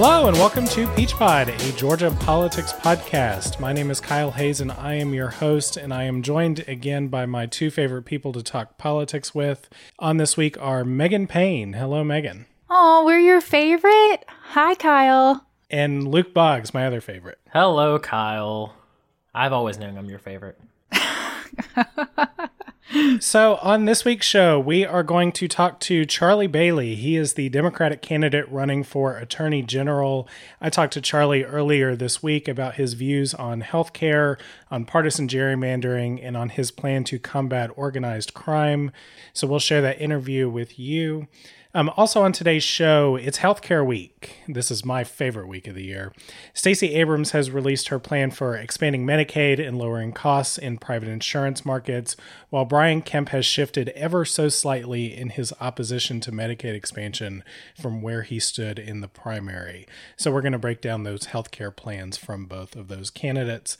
Hello and welcome to Peach Pod, a Georgia politics podcast. My name is Kyle Hayes and I am your host, and I am joined again by my two favorite people to talk politics with. On this week are Megan Payne. Hello, Megan. Oh, we're your favorite. Hi, Kyle. And Luke Boggs, my other favorite. Hello, Kyle. I've always known I'm your favorite. So, on this week's show, we are going to talk to Charlie Bailey. He is the Democratic candidate running for Attorney General. I talked to Charlie earlier this week about his views on healthcare, on partisan gerrymandering, and on his plan to combat organized crime. So, we'll share that interview with you. Um, also on today's show, it's Healthcare Week. This is my favorite week of the year. Stacey Abrams has released her plan for expanding Medicaid and lowering costs in private insurance markets, while Brian Kemp has shifted ever so slightly in his opposition to Medicaid expansion from where he stood in the primary. So we're going to break down those healthcare plans from both of those candidates.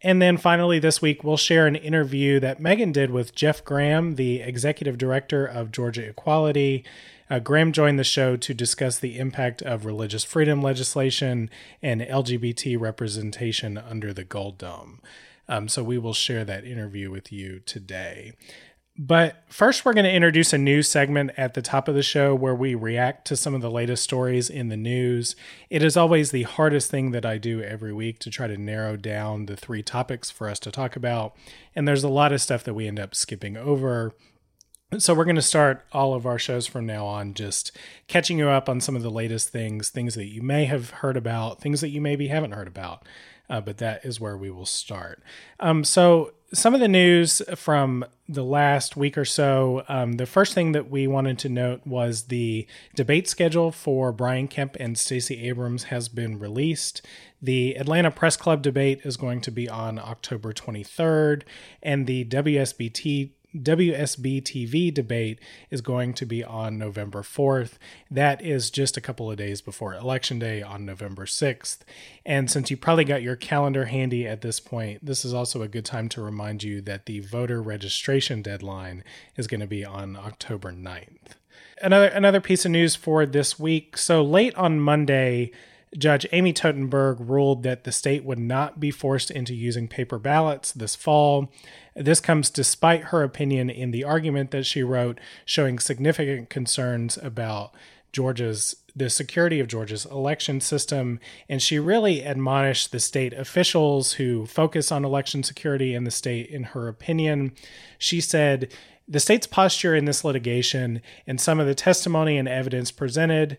And then finally, this week, we'll share an interview that Megan did with Jeff Graham, the executive director of Georgia Equality. Uh, Graham joined the show to discuss the impact of religious freedom legislation and LGBT representation under the Gold Dome. Um, so we will share that interview with you today. But first, we're going to introduce a new segment at the top of the show where we react to some of the latest stories in the news. It is always the hardest thing that I do every week to try to narrow down the three topics for us to talk about. And there's a lot of stuff that we end up skipping over. So, we're going to start all of our shows from now on just catching you up on some of the latest things, things that you may have heard about, things that you maybe haven't heard about. Uh, but that is where we will start. Um, so, some of the news from the last week or so. Um, the first thing that we wanted to note was the debate schedule for Brian Kemp and Stacey Abrams has been released. The Atlanta Press Club debate is going to be on October 23rd, and the WSBT WSB TV debate is going to be on November 4th. That is just a couple of days before Election Day on November 6th. And since you probably got your calendar handy at this point, this is also a good time to remind you that the voter registration deadline is going to be on October 9th. Another another piece of news for this week. So late on Monday, Judge Amy Totenberg ruled that the state would not be forced into using paper ballots this fall. This comes despite her opinion in the argument that she wrote, showing significant concerns about Georgia's the security of Georgia's election system, and she really admonished the state officials who focus on election security in the state. In her opinion, she said the state's posture in this litigation and some of the testimony and evidence presented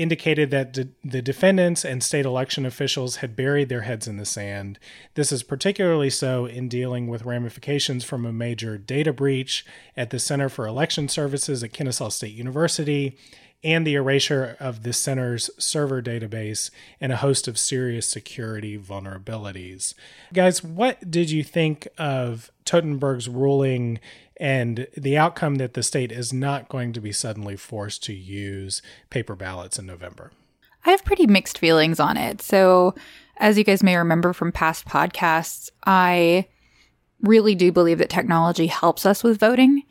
indicated that de- the defendants and state election officials had buried their heads in the sand. This is particularly so in dealing with ramifications from a major data breach at the Center for Election Services at Kennesaw State University and the erasure of the center's server database and a host of serious security vulnerabilities. Guys, what did you think of Totenberg's ruling and the outcome that the state is not going to be suddenly forced to use paper ballots in November? I have pretty mixed feelings on it. So, as you guys may remember from past podcasts, I really do believe that technology helps us with voting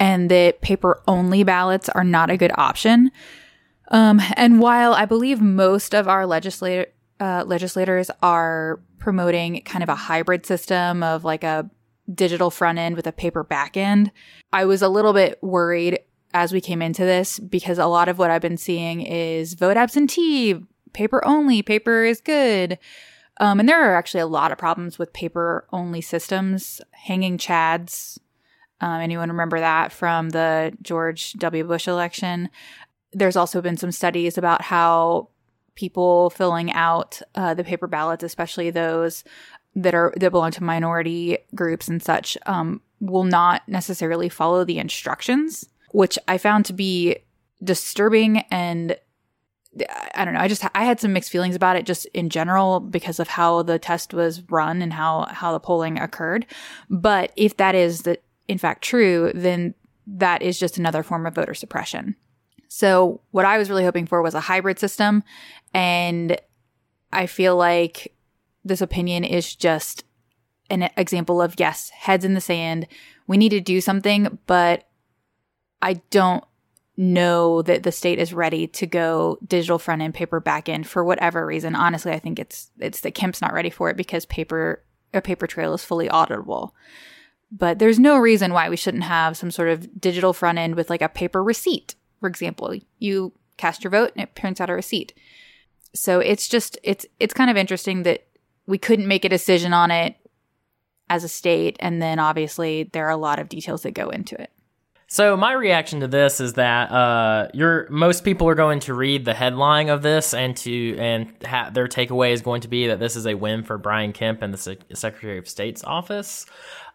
and that paper only ballots are not a good option. Um, and while I believe most of our legislator, uh, legislators are promoting kind of a hybrid system of like a digital front end with a paper back end, I was a little bit worried as we came into this because a lot of what I've been seeing is vote absentee, paper only, paper is good. Um, and there are actually a lot of problems with paper only systems, hanging chads, um, anyone remember that from the George W. Bush election? There's also been some studies about how people filling out uh, the paper ballots, especially those that are that belong to minority groups and such, um, will not necessarily follow the instructions, which I found to be disturbing and I don't know. I just I had some mixed feelings about it just in general because of how the test was run and how how the polling occurred. But if that is the in fact true, then that is just another form of voter suppression. So, what I was really hoping for was a hybrid system. And I feel like this opinion is just an example of yes, heads in the sand. We need to do something, but I don't know that the state is ready to go digital front end, paper back end for whatever reason. Honestly, I think it's it's that Kemp's not ready for it because paper a paper trail is fully auditable. But there's no reason why we shouldn't have some sort of digital front end with like a paper receipt, for example. You cast your vote and it prints out a receipt. So it's just it's it's kind of interesting that we couldn't make a decision on it as a state and then obviously there are a lot of details that go into it. So my reaction to this is that uh, you're most people are going to read the headline of this and to and ha- their takeaway is going to be that this is a win for Brian Kemp and the Se- Secretary of State's office.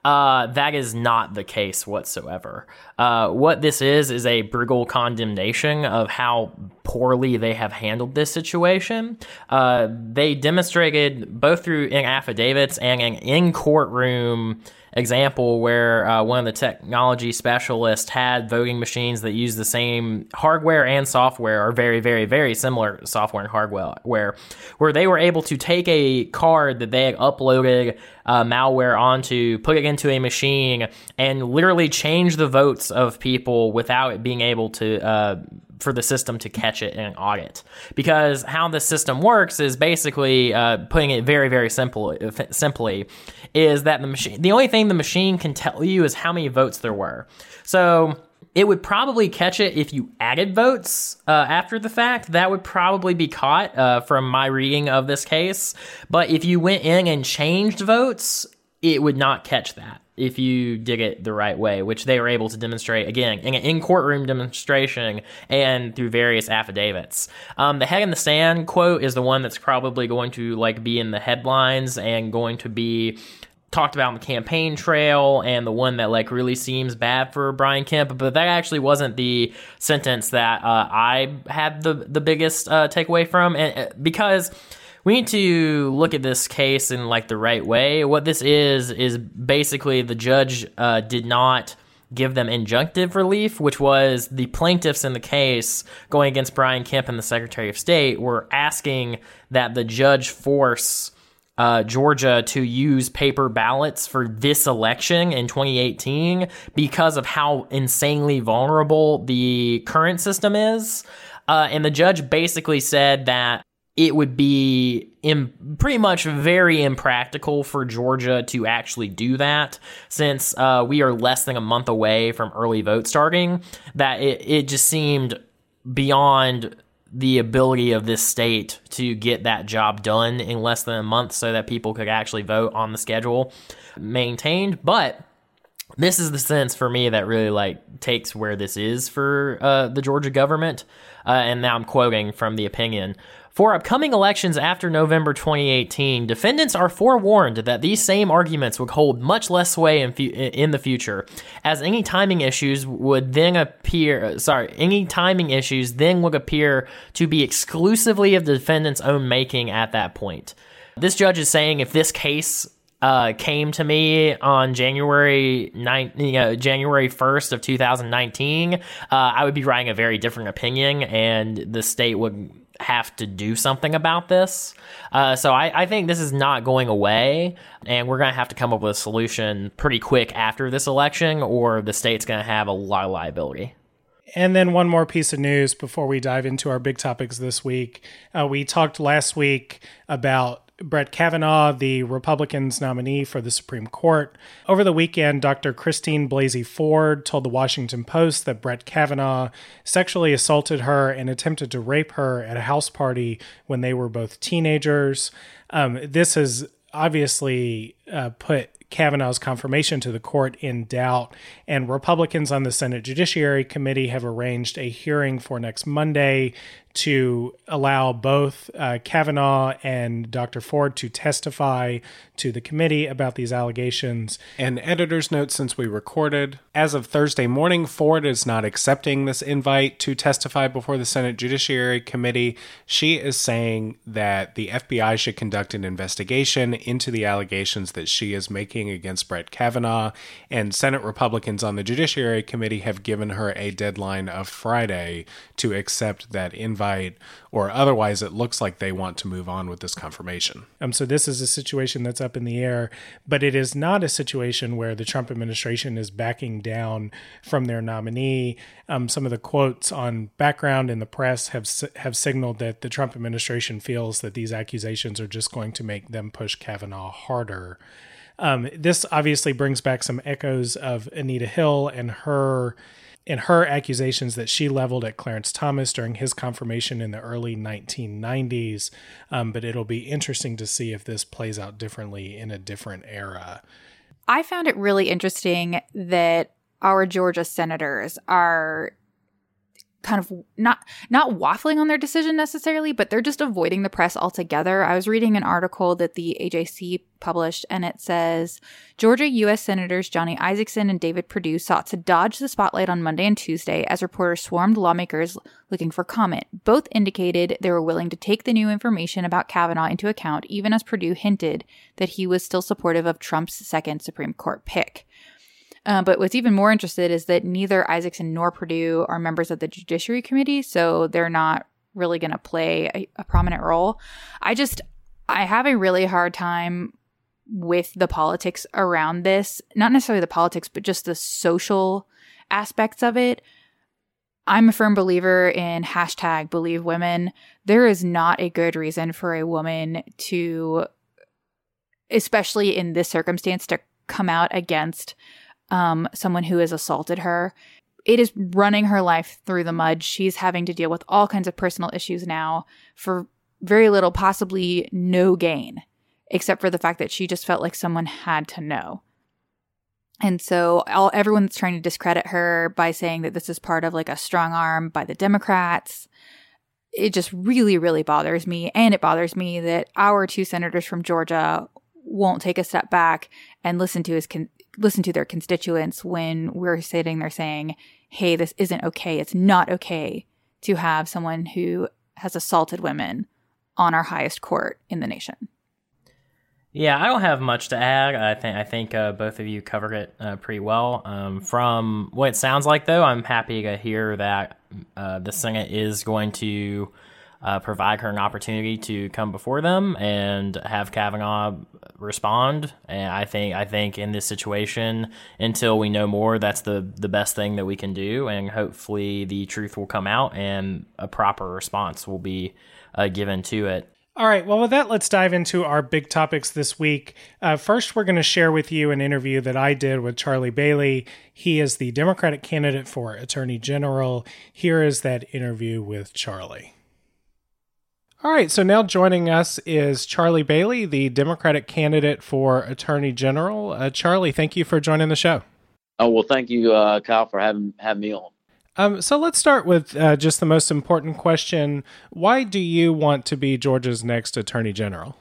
Uh, that is not the case whatsoever. Uh, what this is is a brutal condemnation of how poorly they have handled this situation. Uh, they demonstrated both through in affidavits and in, in courtroom example where uh, one of the technology specialists had voting machines that use the same hardware and software, or very, very, very similar software and hardware, where where they were able to take a card that they had uploaded uh, malware onto, put it into a machine, and literally change the votes of people without it being able to. Uh, for the system to catch it and audit. Because how the system works is basically uh, putting it very, very simple, simply, is that the machine, the only thing the machine can tell you is how many votes there were. So it would probably catch it if you added votes uh, after the fact. That would probably be caught uh, from my reading of this case. But if you went in and changed votes, it would not catch that if you did it the right way, which they were able to demonstrate again in an in courtroom demonstration and through various affidavits. Um, the head in the sand quote is the one that's probably going to like be in the headlines and going to be talked about on the campaign trail and the one that like really seems bad for Brian Kemp, but that actually wasn't the sentence that uh, I had the the biggest uh, takeaway from, and uh, because we need to look at this case in like the right way. What this is is basically the judge uh, did not give them injunctive relief, which was the plaintiffs in the case going against Brian Kemp and the Secretary of State were asking that the judge force uh, Georgia to use paper ballots for this election in 2018 because of how insanely vulnerable the current system is. Uh, and the judge basically said that it would be pretty much very impractical for Georgia to actually do that since uh, we are less than a month away from early vote starting. That it, it just seemed beyond the ability of this state to get that job done in less than a month so that people could actually vote on the schedule maintained. But this is the sense for me that really like takes where this is for uh, the Georgia government. Uh, and now I'm quoting from the opinion. For upcoming elections after November 2018, defendants are forewarned that these same arguments would hold much less sway in, fu- in the future, as any timing issues would then appear. Sorry, any timing issues then would appear to be exclusively of the defendant's own making at that point. This judge is saying if this case uh, came to me on January 9, you know, January 1st of 2019, uh, I would be writing a very different opinion and the state would have to do something about this. Uh, so I, I, think this is not going away, and we're going to have to come up with a solution pretty quick after this election, or the state's going to have a lot of liability. And then one more piece of news before we dive into our big topics this week. Uh, we talked last week about Brett Kavanaugh, the Republicans' nominee for the Supreme Court. Over the weekend, Dr. Christine Blasey Ford told the Washington Post that Brett Kavanaugh sexually assaulted her and attempted to rape her at a house party when they were both teenagers. Um, this has obviously uh, put Kavanaugh's confirmation to the court in doubt, and Republicans on the Senate Judiciary Committee have arranged a hearing for next Monday to allow both uh, Kavanaugh and Dr. Ford to testify to the committee about these allegations. And editor's note since we recorded, as of Thursday morning, Ford is not accepting this invite to testify before the Senate Judiciary Committee. She is saying that the FBI should conduct an investigation into the allegations that she is making against Brett Kavanaugh, and Senate Republicans on the Judiciary Committee have given her a deadline of Friday to accept that invite soundbite or otherwise it looks like they want to move on with this confirmation. Um, so this is a situation that's up in the air, but it is not a situation where the Trump administration is backing down from their nominee. Um, some of the quotes on background in the press have have signaled that the Trump administration feels that these accusations are just going to make them push Kavanaugh harder. Um, this obviously brings back some echoes of Anita Hill and her and her accusations that she leveled at Clarence Thomas during his confirmation in the early 1990s. Um, but it'll be interesting to see if this plays out differently in a different era. I found it really interesting that our Georgia senators are kind of not not waffling on their decision necessarily, but they're just avoiding the press altogether. I was reading an article that the AJC published and it says Georgia US Senators Johnny Isakson and David Perdue sought to dodge the spotlight on Monday and Tuesday as reporters swarmed lawmakers looking for comment. Both indicated they were willing to take the new information about Kavanaugh into account, even as Perdue hinted that he was still supportive of Trump's second Supreme Court pick. Uh, but what's even more interested is that neither Isakson nor Perdue are members of the Judiciary Committee, so they're not really going to play a, a prominent role. I just, I have a really hard time with the politics around this. Not necessarily the politics, but just the social aspects of it. I'm a firm believer in hashtag believe women. There is not a good reason for a woman to, especially in this circumstance, to come out against um, someone who has assaulted her. It is running her life through the mud. She's having to deal with all kinds of personal issues now for very little, possibly no gain, except for the fact that she just felt like someone had to know. And so all everyone's trying to discredit her by saying that this is part of like a strong arm by the Democrats. It just really, really bothers me. And it bothers me that our two senators from Georgia won't take a step back and listen to his con- listen to their constituents when we're sitting there saying, hey, this isn't okay. It's not okay to have someone who has assaulted women on our highest court in the nation. Yeah, I don't have much to add. I think I think uh, both of you covered it uh, pretty well. Um, from what it sounds like, though, I'm happy to hear that uh, the Senate is going to uh, provide her an opportunity to come before them and have Kavanaugh respond. And I think I think in this situation, until we know more, that's the the best thing that we can do. And hopefully, the truth will come out and a proper response will be uh, given to it. All right. Well, with that, let's dive into our big topics this week. Uh, first, we're going to share with you an interview that I did with Charlie Bailey. He is the Democratic candidate for Attorney General. Here is that interview with Charlie. All right, so now joining us is Charlie Bailey, the Democratic candidate for Attorney General. Uh, Charlie, thank you for joining the show. Oh well, thank you, uh, Kyle, for having having me on. Um, so let's start with uh, just the most important question: Why do you want to be Georgia's next Attorney General?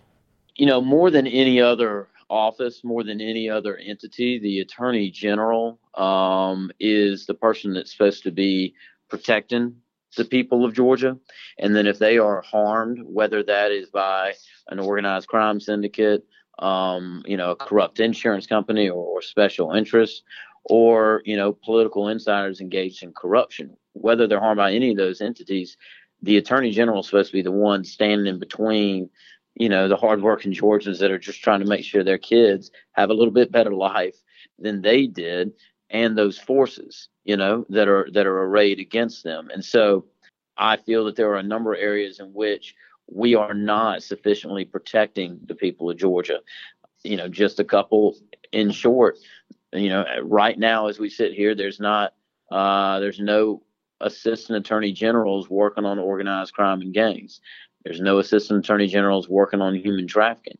You know, more than any other office, more than any other entity, the Attorney General um, is the person that's supposed to be protecting the people of Georgia. And then if they are harmed, whether that is by an organized crime syndicate, um, you know, a corrupt insurance company or, or special interests, or, you know, political insiders engaged in corruption, whether they're harmed by any of those entities, the attorney general is supposed to be the one standing in between, you know, the hardworking Georgians that are just trying to make sure their kids have a little bit better life than they did and those forces, you know, that are that are arrayed against them. And so I feel that there are a number of areas in which we are not sufficiently protecting the people of Georgia. You know, just a couple in short, you know, right now as we sit here, there's not uh, there's no assistant attorney generals working on organized crime and gangs. There's no assistant attorney generals working on human trafficking.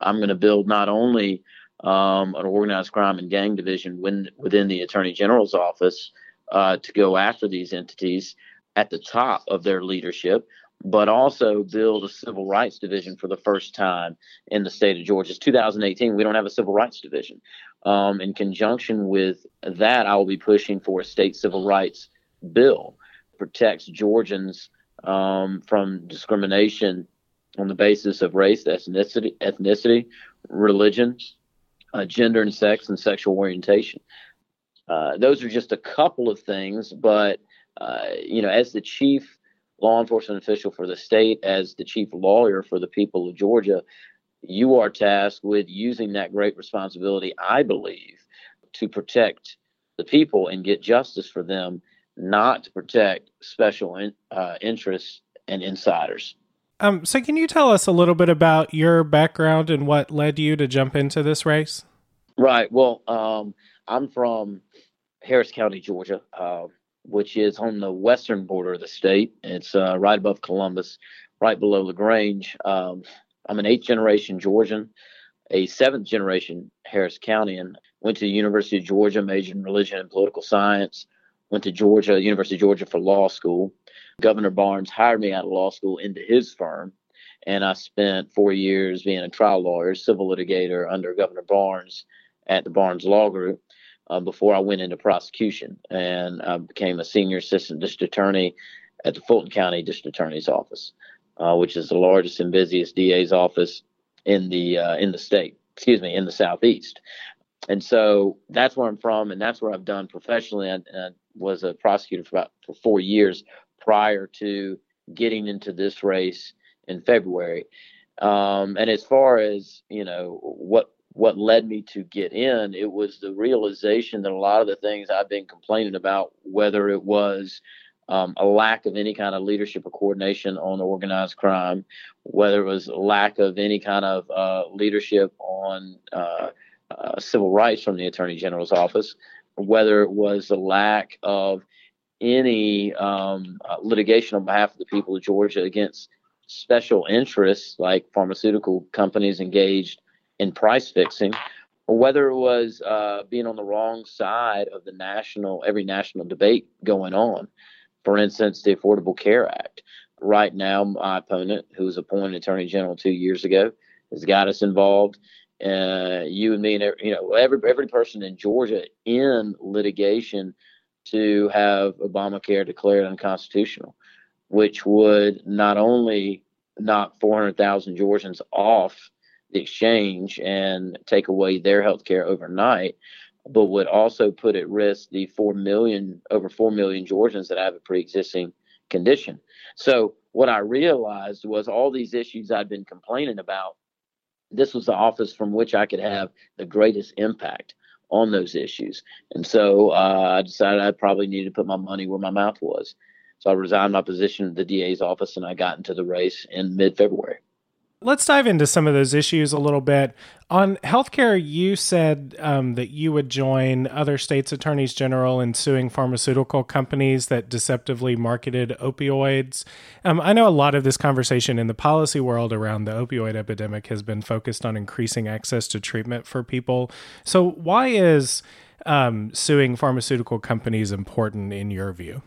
I'm going to build not only um, an organized crime and gang division when, within the attorney general's office uh, to go after these entities at the top of their leadership, but also build a civil rights division for the first time in the state of Georgia. It's 2018. We don't have a civil rights division. Um, in conjunction with that, I will be pushing for a state civil rights bill that protects Georgians um, from discrimination on the basis of race, ethnicity, ethnicity, religion, uh, gender and sex, and sexual orientation. Uh, those are just a couple of things, but uh, you know, as the chief law enforcement official for the state, as the chief lawyer for the people of Georgia, you are tasked with using that great responsibility, I believe, to protect the people and get justice for them, not to protect special in, uh, interests and insiders. Um, so, can you tell us a little bit about your background and what led you to jump into this race? Right. Well, um, I'm from Harris County, Georgia, uh, which is on the western border of the state. It's uh, right above Columbus, right below LaGrange. Um, I'm an eighth generation Georgian, a seventh generation Harris Countyan. Went to the University of Georgia, majored in religion and political science. Went to Georgia, University of Georgia for law school. Governor Barnes hired me out of law school into his firm. And I spent four years being a trial lawyer, civil litigator under Governor Barnes at the Barnes Law Group uh, before I went into prosecution. And I became a senior assistant district attorney at the Fulton County District Attorney's Office uh, which is the largest and busiest DA's office in the uh, in the state. Excuse me, in the southeast. And so that's where I'm from, and that's where I've done professionally. I, I was a prosecutor for about for four years prior to getting into this race in February. Um, and as far as you know, what what led me to get in, it was the realization that a lot of the things I've been complaining about, whether it was um, a lack of any kind of leadership or coordination on organized crime, whether it was lack of any kind of uh, leadership on uh, uh, civil rights from the Attorney General's office, whether it was a lack of any um, uh, litigation on behalf of the people of Georgia against special interests like pharmaceutical companies engaged in price fixing, or whether it was uh, being on the wrong side of the national, every national debate going on. For instance, the Affordable Care Act. Right now, my opponent, who was appointed Attorney General two years ago, has got us involved. Uh, you and me and you know every every person in Georgia in litigation to have Obamacare declared unconstitutional, which would not only knock 400,000 Georgians off the exchange and take away their health care overnight, but would also put at risk the 4 million, over 4 million Georgians that have a pre existing condition. So, what I realized was all these issues I'd been complaining about, this was the office from which I could have the greatest impact on those issues. And so uh, I decided I probably needed to put my money where my mouth was. So I resigned my position at the DA's office and I got into the race in mid February. Let's dive into some of those issues a little bit. On healthcare, you said um, that you would join other states' attorneys general in suing pharmaceutical companies that deceptively marketed opioids. Um, I know a lot of this conversation in the policy world around the opioid epidemic has been focused on increasing access to treatment for people. So, why is um, suing pharmaceutical companies important in your view?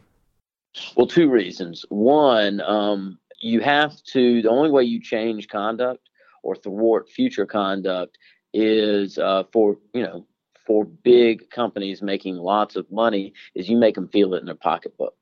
Well, two reasons. One, um, you have to the only way you change conduct or thwart future conduct is uh, for you know for big companies making lots of money is you make them feel it in their pocketbook.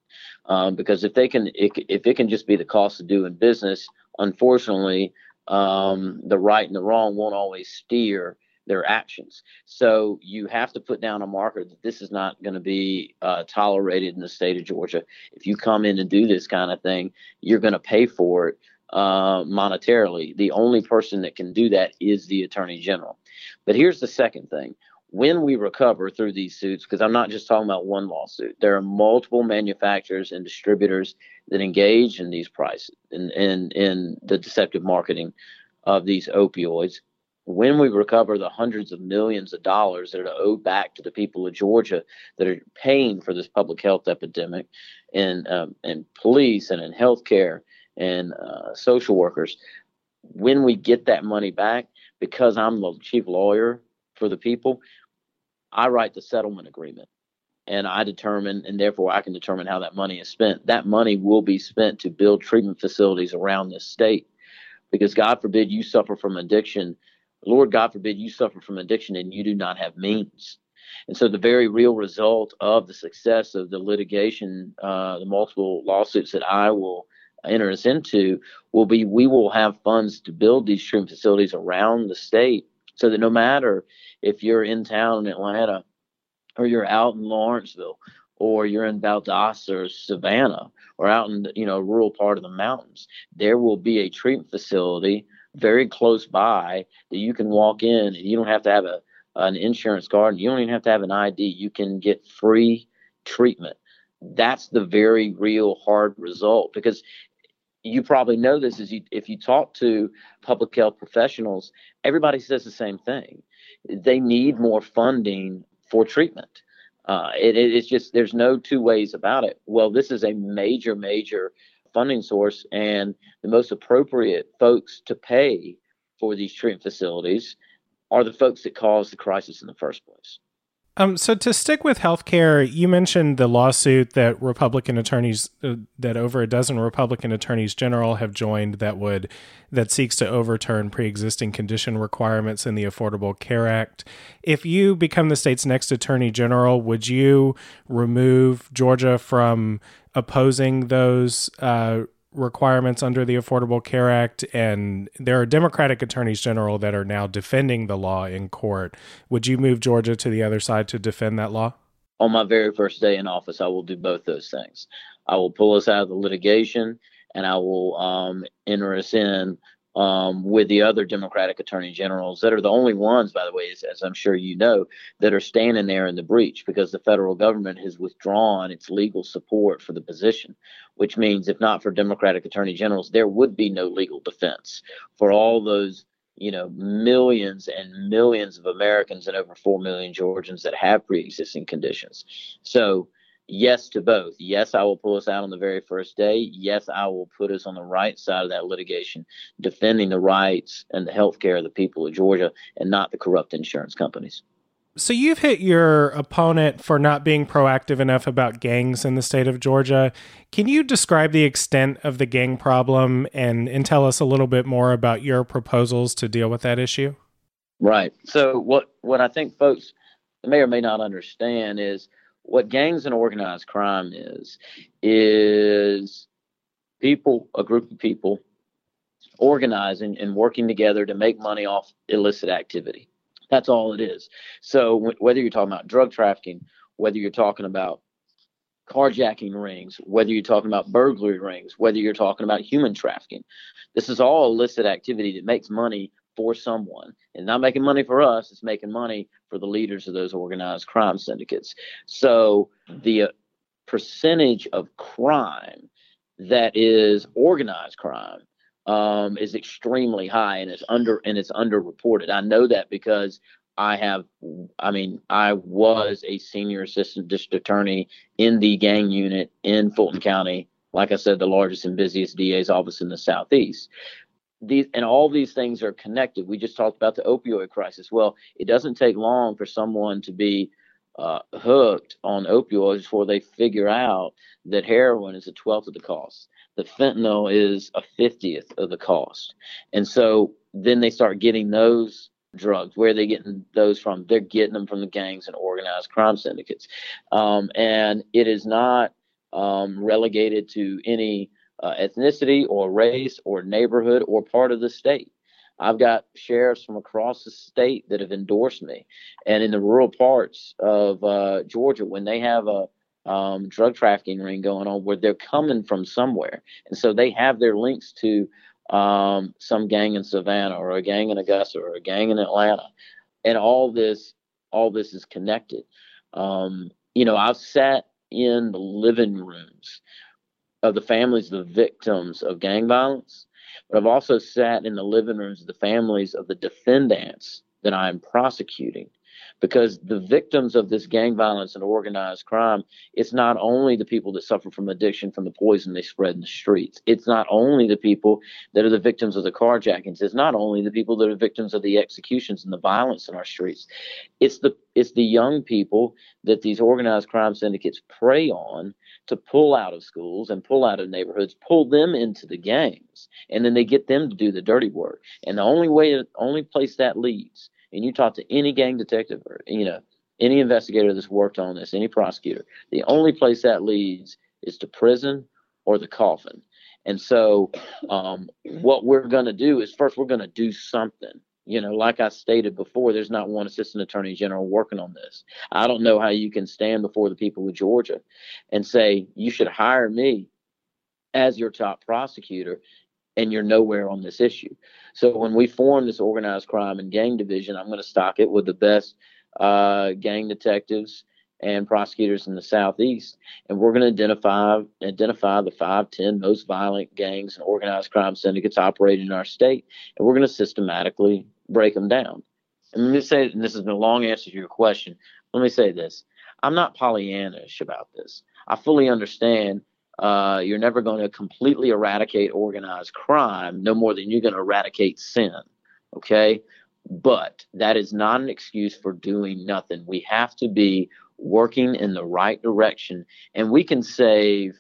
Um, because if they can it, if it can just be the cost of doing business unfortunately um, the right and the wrong won't always steer their actions. So you have to put down a marker that this is not going to be uh, tolerated in the state of Georgia. If you come in and do this kind of thing, you're going to pay for it uh, monetarily. The only person that can do that is the attorney general. But here's the second thing. When we recover through these suits, because I'm not just talking about one lawsuit, there are multiple manufacturers and distributors that engage in these prices in, in, in the deceptive marketing of these opioids when we recover the hundreds of millions of dollars that are owed back to the people of Georgia that are paying for this public health epidemic, and um, and police and in healthcare and uh, social workers, when we get that money back, because I'm the chief lawyer for the people, I write the settlement agreement. And I determine, and therefore I can determine how that money is spent. That money will be spent to build treatment facilities around this state. Because God forbid you suffer from addiction Lord God forbid you suffer from addiction and you do not have means. And so the very real result of the success of the litigation, uh, the multiple lawsuits that I will enter us into, will be we will have funds to build these treatment facilities around the state so that no matter if you're in town in Atlanta or you're out in Lawrenceville or you're in Valdosta or Savannah or out in you know rural part of the mountains, there will be a treatment facility very close by that you can walk in and you don't have to have a an insurance card. And you don't even have to have an ID. You can get free treatment. That's the very real hard result because you probably know this is if you talk to public health professionals, everybody says the same thing. They need more funding for treatment. Uh, it, it's just there's no two ways about it. Well, this is a major, major funding source, and the most appropriate folks to pay for these treatment facilities are the folks that caused the crisis in the first place. Um, so to stick with healthcare, you mentioned the lawsuit that Republican attorneys, uh, that over a dozen Republican attorneys general have joined that would that seeks to overturn pre-existing condition requirements in the Affordable Care Act. If you become the state's next attorney general, would you remove Georgia from opposing those uh, requirements under the Affordable Care Act, and there are Democratic attorneys general that are now defending the law in court. Would you move Georgia to the other side to defend that law? On my very first day in office, I will do both those things. I will pull us out of the litigation, and I will um, enter us in um, with the other Democratic attorney generals that are the only ones, by the way, as, as, I'm sure you know, that are standing there in the breach because the federal government has withdrawn its legal support for the position, which means if not for Democratic attorney generals, there would be no legal defense for all those. You know, millions and millions of Americans and over 4 million Georgians that have pre existing conditions. So, yes to both. Yes, I will pull us out on the very first day. Yes, I will put us on the right side of that litigation, defending the rights and the health care of the people of Georgia and not the corrupt insurance companies. So you've hit your opponent for not being proactive enough about gangs in the state of Georgia. Can you describe the extent of the gang problem and, and tell us a little bit more about your proposals to deal with that issue? Right. So what what I think folks may or may not understand is what gangs and organized crime is is people a group of people organizing and working together to make money off illicit activity. That's all it is. So w- whether you're talking about drug trafficking whether you're talking about carjacking rings whether you're talking about burglary rings whether you're talking about human trafficking this is all illicit activity that makes money for someone. And not making money for us it's making money for the leaders of those organized crime syndicates. So the uh, percentage of crime that is organized crime um, is extremely high and it's under and it's underreported. I know that because I have, I mean, I was a senior assistant district attorney in the gang unit in Fulton County. Like I said, the largest and busiest DA's office in the Southeast these and all these things are connected. We just talked about the opioid crisis. Well, it doesn't take long for someone to be uh, hooked on opioids before they figure out that heroin is a twelfth of the cost. The fentanyl is a fiftieth of the cost, and so then they start getting those drugs. Where are they getting those from? They're getting them from the gangs and organized crime syndicates, um, and it is not um, relegated to any uh, ethnicity or race or neighborhood or part of the state. I've got sheriffs from across the state that have endorsed me. And in the rural parts of uh, Georgia, when they have a um, drug trafficking ring going on, where they're coming from somewhere, and so they have their links to um, some gang in Savannah or a gang in Augusta or a gang in Atlanta, and all this, all this is connected. Um, you know, I've sat in the living rooms of the families of the victims of gang violence, but I've also sat in the living rooms of the families of the defendants that I am prosecuting because the victims of this gang violence and organized crime it's not only the people that suffer from addiction from the poison they spread in the streets. It's not only the people that are the victims of the carjackings. It's not only the people that are victims of the executions and the violence in our streets. It's the it's the young people that these organized crime syndicates prey on to pull out of schools and pull out of neighborhoods, pull them into the gangs, and then they get them to do the dirty work. And the only way, the only place that leads and you talk to any gang detective or you know any investigator that's worked on this, any prosecutor, the only place that leads is to prison or the coffin. And so, um, what we're going to do is first we're going to do something. You know, like I stated before, there's not one assistant attorney general working on this. I don't know how you can stand before the people of Georgia and say, you should hire me as your top prosecutor and you're nowhere on this issue. So when we form this organized crime and gang division, I'm going to stock it with the best uh, gang detectives and prosecutors in the southeast, and we're going to identify identify the five, ten most violent gangs and organized crime syndicates operating in our state, and we're going to systematically break them down. And let me say, and this has been a long answer to your question. Let me say this: I'm not Pollyannish about this. I fully understand uh, you're never going to completely eradicate organized crime, no more than you're going to eradicate sin. Okay. But that is not an excuse for doing nothing. We have to be working in the right direction, and we can save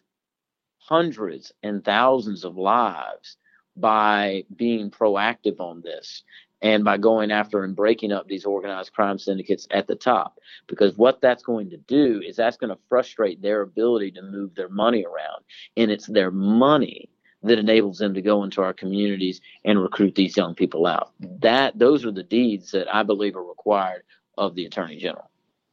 hundreds and thousands of lives by being proactive on this and by going after and breaking up these organized crime syndicates at the top. Because what that's going to do is that's going to frustrate their ability to move their money around. And it's their money that enables them to go into our communities and recruit these young people out. That those are the deeds that I believe are required of the attorney general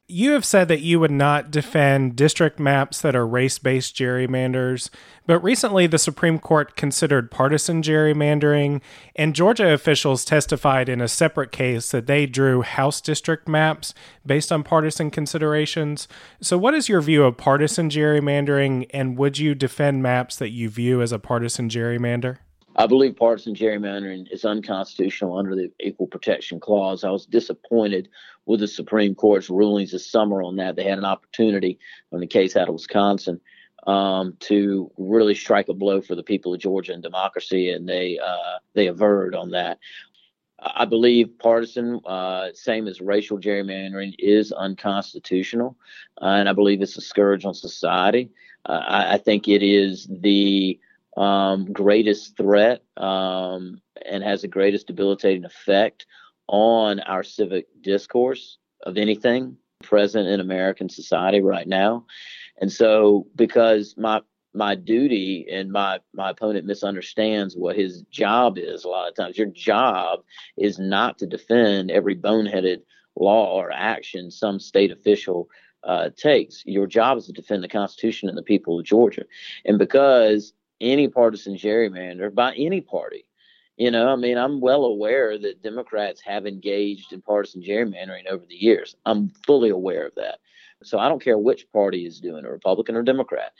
you have said that you would not defend district maps that are race based gerrymanders, but recently the Supreme Court considered partisan gerrymandering, and Georgia officials testified in a separate case that they drew House district maps based on partisan considerations. So, what is your view of partisan gerrymandering, and would you defend maps that you view as a partisan gerrymander? I believe partisan gerrymandering is unconstitutional under the Equal Protection Clause. I was disappointed with the Supreme Court's rulings this summer on that. They had an opportunity on the case out of Wisconsin um, to really strike a blow for the people of Georgia and democracy, and they uh, they averred on that. I believe partisan, uh, same as racial gerrymandering, is unconstitutional, uh, and I believe it's a scourge on society. Uh, I, I, think it is the um, greatest threat um, and has the greatest debilitating effect on our civic discourse of anything present in American society right now. And so, because my my duty and my my opponent misunderstands what his job is a lot of times your job is not to defend every boneheaded law or action some state official uh, takes your job is to defend the constitution and the people of georgia and because any partisan gerrymander by any party. You know, I mean, I'm well aware that Democrats have engaged in partisan gerrymandering over the years. I'm fully aware of that. So I don't care which party is doing it, Republican or Democrat.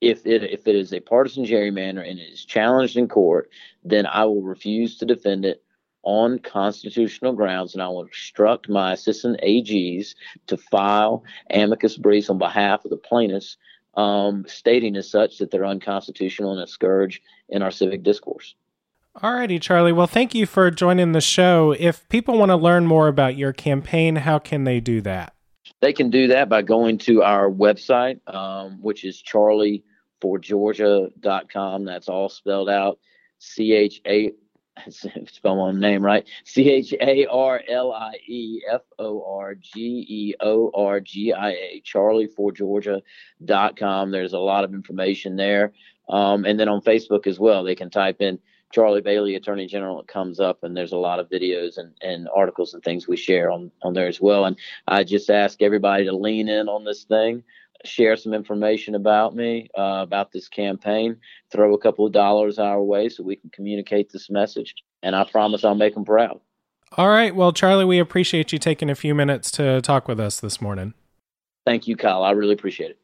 If it if it is a partisan gerrymander and it is challenged in court, then I will refuse to defend it on constitutional grounds, and I will instruct my assistant AGs to file amicus briefs on behalf of the plaintiffs um, stating as such that they're unconstitutional and a scourge in our civic discourse. All righty, Charlie. Well, thank you for joining the show. If people want to learn more about your campaign, how can they do that? They can do that by going to our website, um, which is charlieforgeorgia.com. That's all spelled out C H A spell my name right. C H A R L I E F O R G E O R G I A, charlieforgeorgia.com. There's a lot of information there. Um, and then on Facebook as well, they can type in Charlie Bailey, Attorney General. It comes up, and there's a lot of videos and, and articles and things we share on, on there as well. And I just ask everybody to lean in on this thing share some information about me, uh, about this campaign, throw a couple of dollars our way so we can communicate this message. And I promise I'll make them proud. All right. Well, Charlie, we appreciate you taking a few minutes to talk with us this morning. Thank you, Kyle. I really appreciate it.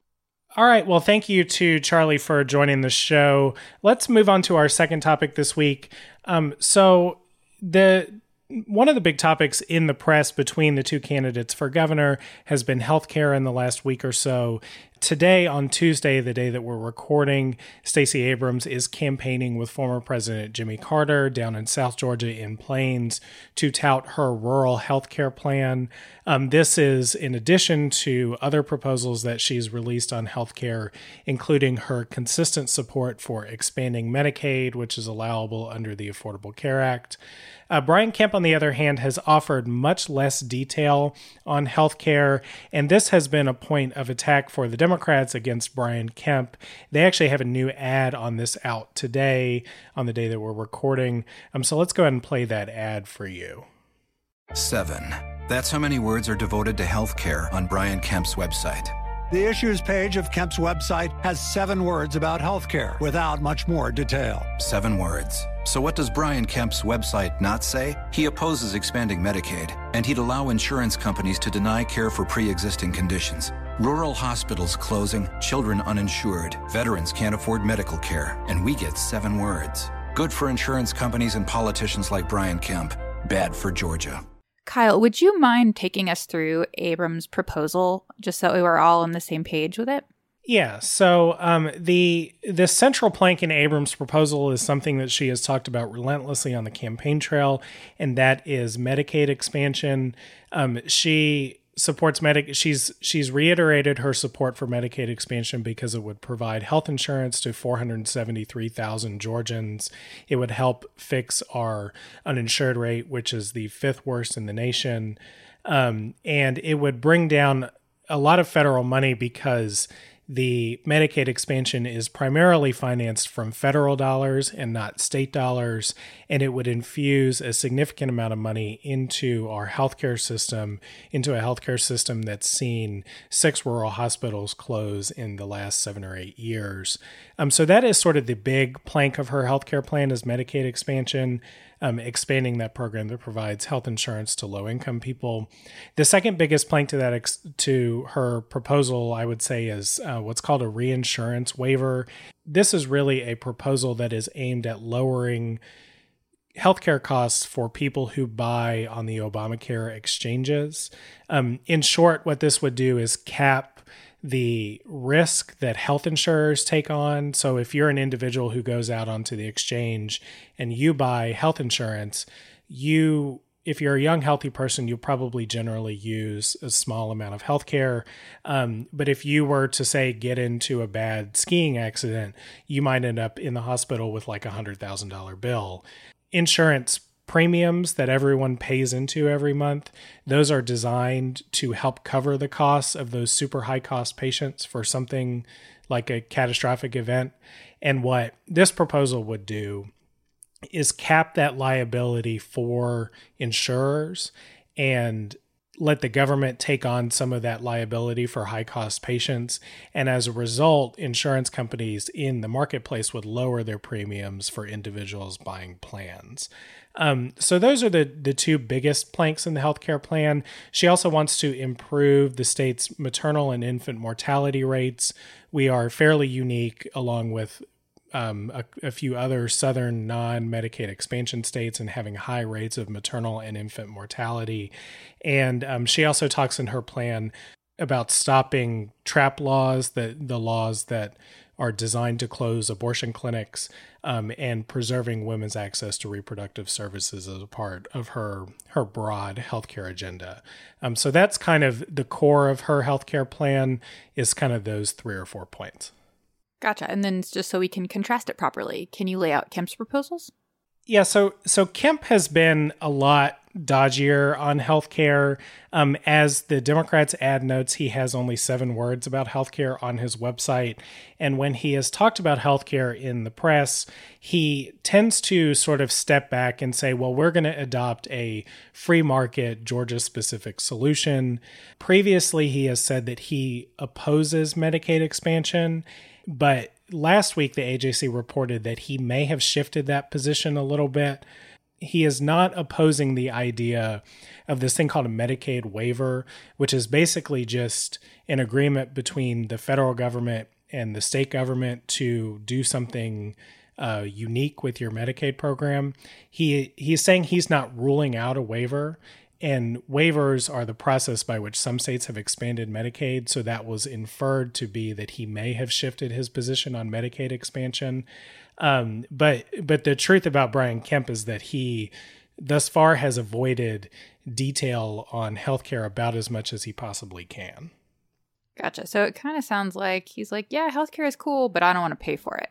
All right. Well, thank you to Charlie for joining the show. Let's move on to our second topic this week. Um, so, the one of the big topics in the press between the two candidates for governor has been healthcare in the last week or so today on Tuesday, the day that we're recording, Stacey Abrams is campaigning with former President Jimmy Carter down in South Georgia in Plains to tout her rural health care plan. Um, this is in addition to other proposals that she's released on health care, including her consistent support for expanding Medicaid, which is allowable under the Affordable Care Act. Uh, Brian Kemp, on the other hand, has offered much less detail on health care, and this has been a point of attack for the Democrats Democrats against Brian Kemp. They actually have a new ad on this out today, on the day that we're recording. Um, so let's go ahead and play that ad for you. Seven. That's how many words are devoted to healthcare on Brian Kemp's website. The issues page of Kemp's website has seven words about healthcare without much more detail. Seven words. So, what does Brian Kemp's website not say? He opposes expanding Medicaid, and he'd allow insurance companies to deny care for pre existing conditions. Rural hospitals closing, children uninsured, veterans can't afford medical care, and we get seven words. Good for insurance companies and politicians like Brian Kemp, bad for Georgia. Kyle, would you mind taking us through Abrams' proposal just so we were all on the same page with it? Yeah. So um, the the central plank in Abrams' proposal is something that she has talked about relentlessly on the campaign trail, and that is Medicaid expansion. Um, she supports medic she's she's reiterated her support for Medicaid expansion because it would provide health insurance to 473,000 Georgians. It would help fix our uninsured rate, which is the fifth worst in the nation. Um, and it would bring down a lot of federal money because the Medicaid expansion is primarily financed from federal dollars and not state dollars, and it would infuse a significant amount of money into our healthcare system, into a healthcare system that's seen six rural hospitals close in the last seven or eight years. Um, so that is sort of the big plank of her healthcare plan is Medicaid expansion um, expanding that program that provides health insurance to low income people. The second biggest plank to that ex- to her proposal, I would say, is uh, what's called a reinsurance waiver. This is really a proposal that is aimed at lowering healthcare costs for people who buy on the Obamacare exchanges. Um, in short, what this would do is cap the risk that health insurers take on. So if you're an individual who goes out onto the exchange and you buy health insurance, you if you're a young healthy person you'll probably generally use a small amount of health care um, but if you were to say get into a bad skiing accident you might end up in the hospital with like a hundred thousand dollar bill insurance premiums that everyone pays into every month, those are designed to help cover the costs of those super high cost patients for something like a catastrophic event. And what this proposal would do is cap that liability for insurers and let the government take on some of that liability for high cost patients. And as a result, insurance companies in the marketplace would lower their premiums for individuals buying plans. Um, so those are the the two biggest planks in the healthcare plan. She also wants to improve the state's maternal and infant mortality rates. We are fairly unique, along with um, a, a, few other southern non Medicaid expansion states and having high rates of maternal and infant mortality. And um, she also talks in her plan about stopping trap laws, that the laws that are designed to close abortion clinics um, and preserving women's access to reproductive services as a part of her her broad healthcare agenda. Um, so that's kind of the core of her healthcare plan is kind of those three or four points. Gotcha. And then just so we can contrast it properly, can you lay out Kemp's proposals? Yeah, so so Kemp has been a lot dodgier on healthcare. Um, as the Democrats add notes, he has only seven words about healthcare on his website. And when he has talked about healthcare in the press, he tends to sort of step back and say, well, we're going to adopt a free market, Georgia specific solution. Previously, he has said that he opposes Medicaid expansion but last week, the AJC reported that he may have shifted that position a little bit. He is not opposing the idea of this thing called a Medicaid waiver, which is basically just an agreement between the federal government and the state government to do something uh, unique with your Medicaid program. He he's saying he's not ruling out a waiver and waivers are the process by which some states have expanded Medicaid. So that was inferred to be that he may have shifted his position on Medicaid expansion. Um, but but the truth about Brian Kemp is that he thus far has avoided detail on healthcare about as much as he possibly can. Gotcha. So it kind of sounds like he's like, yeah, healthcare is cool, but I don't want to pay for it.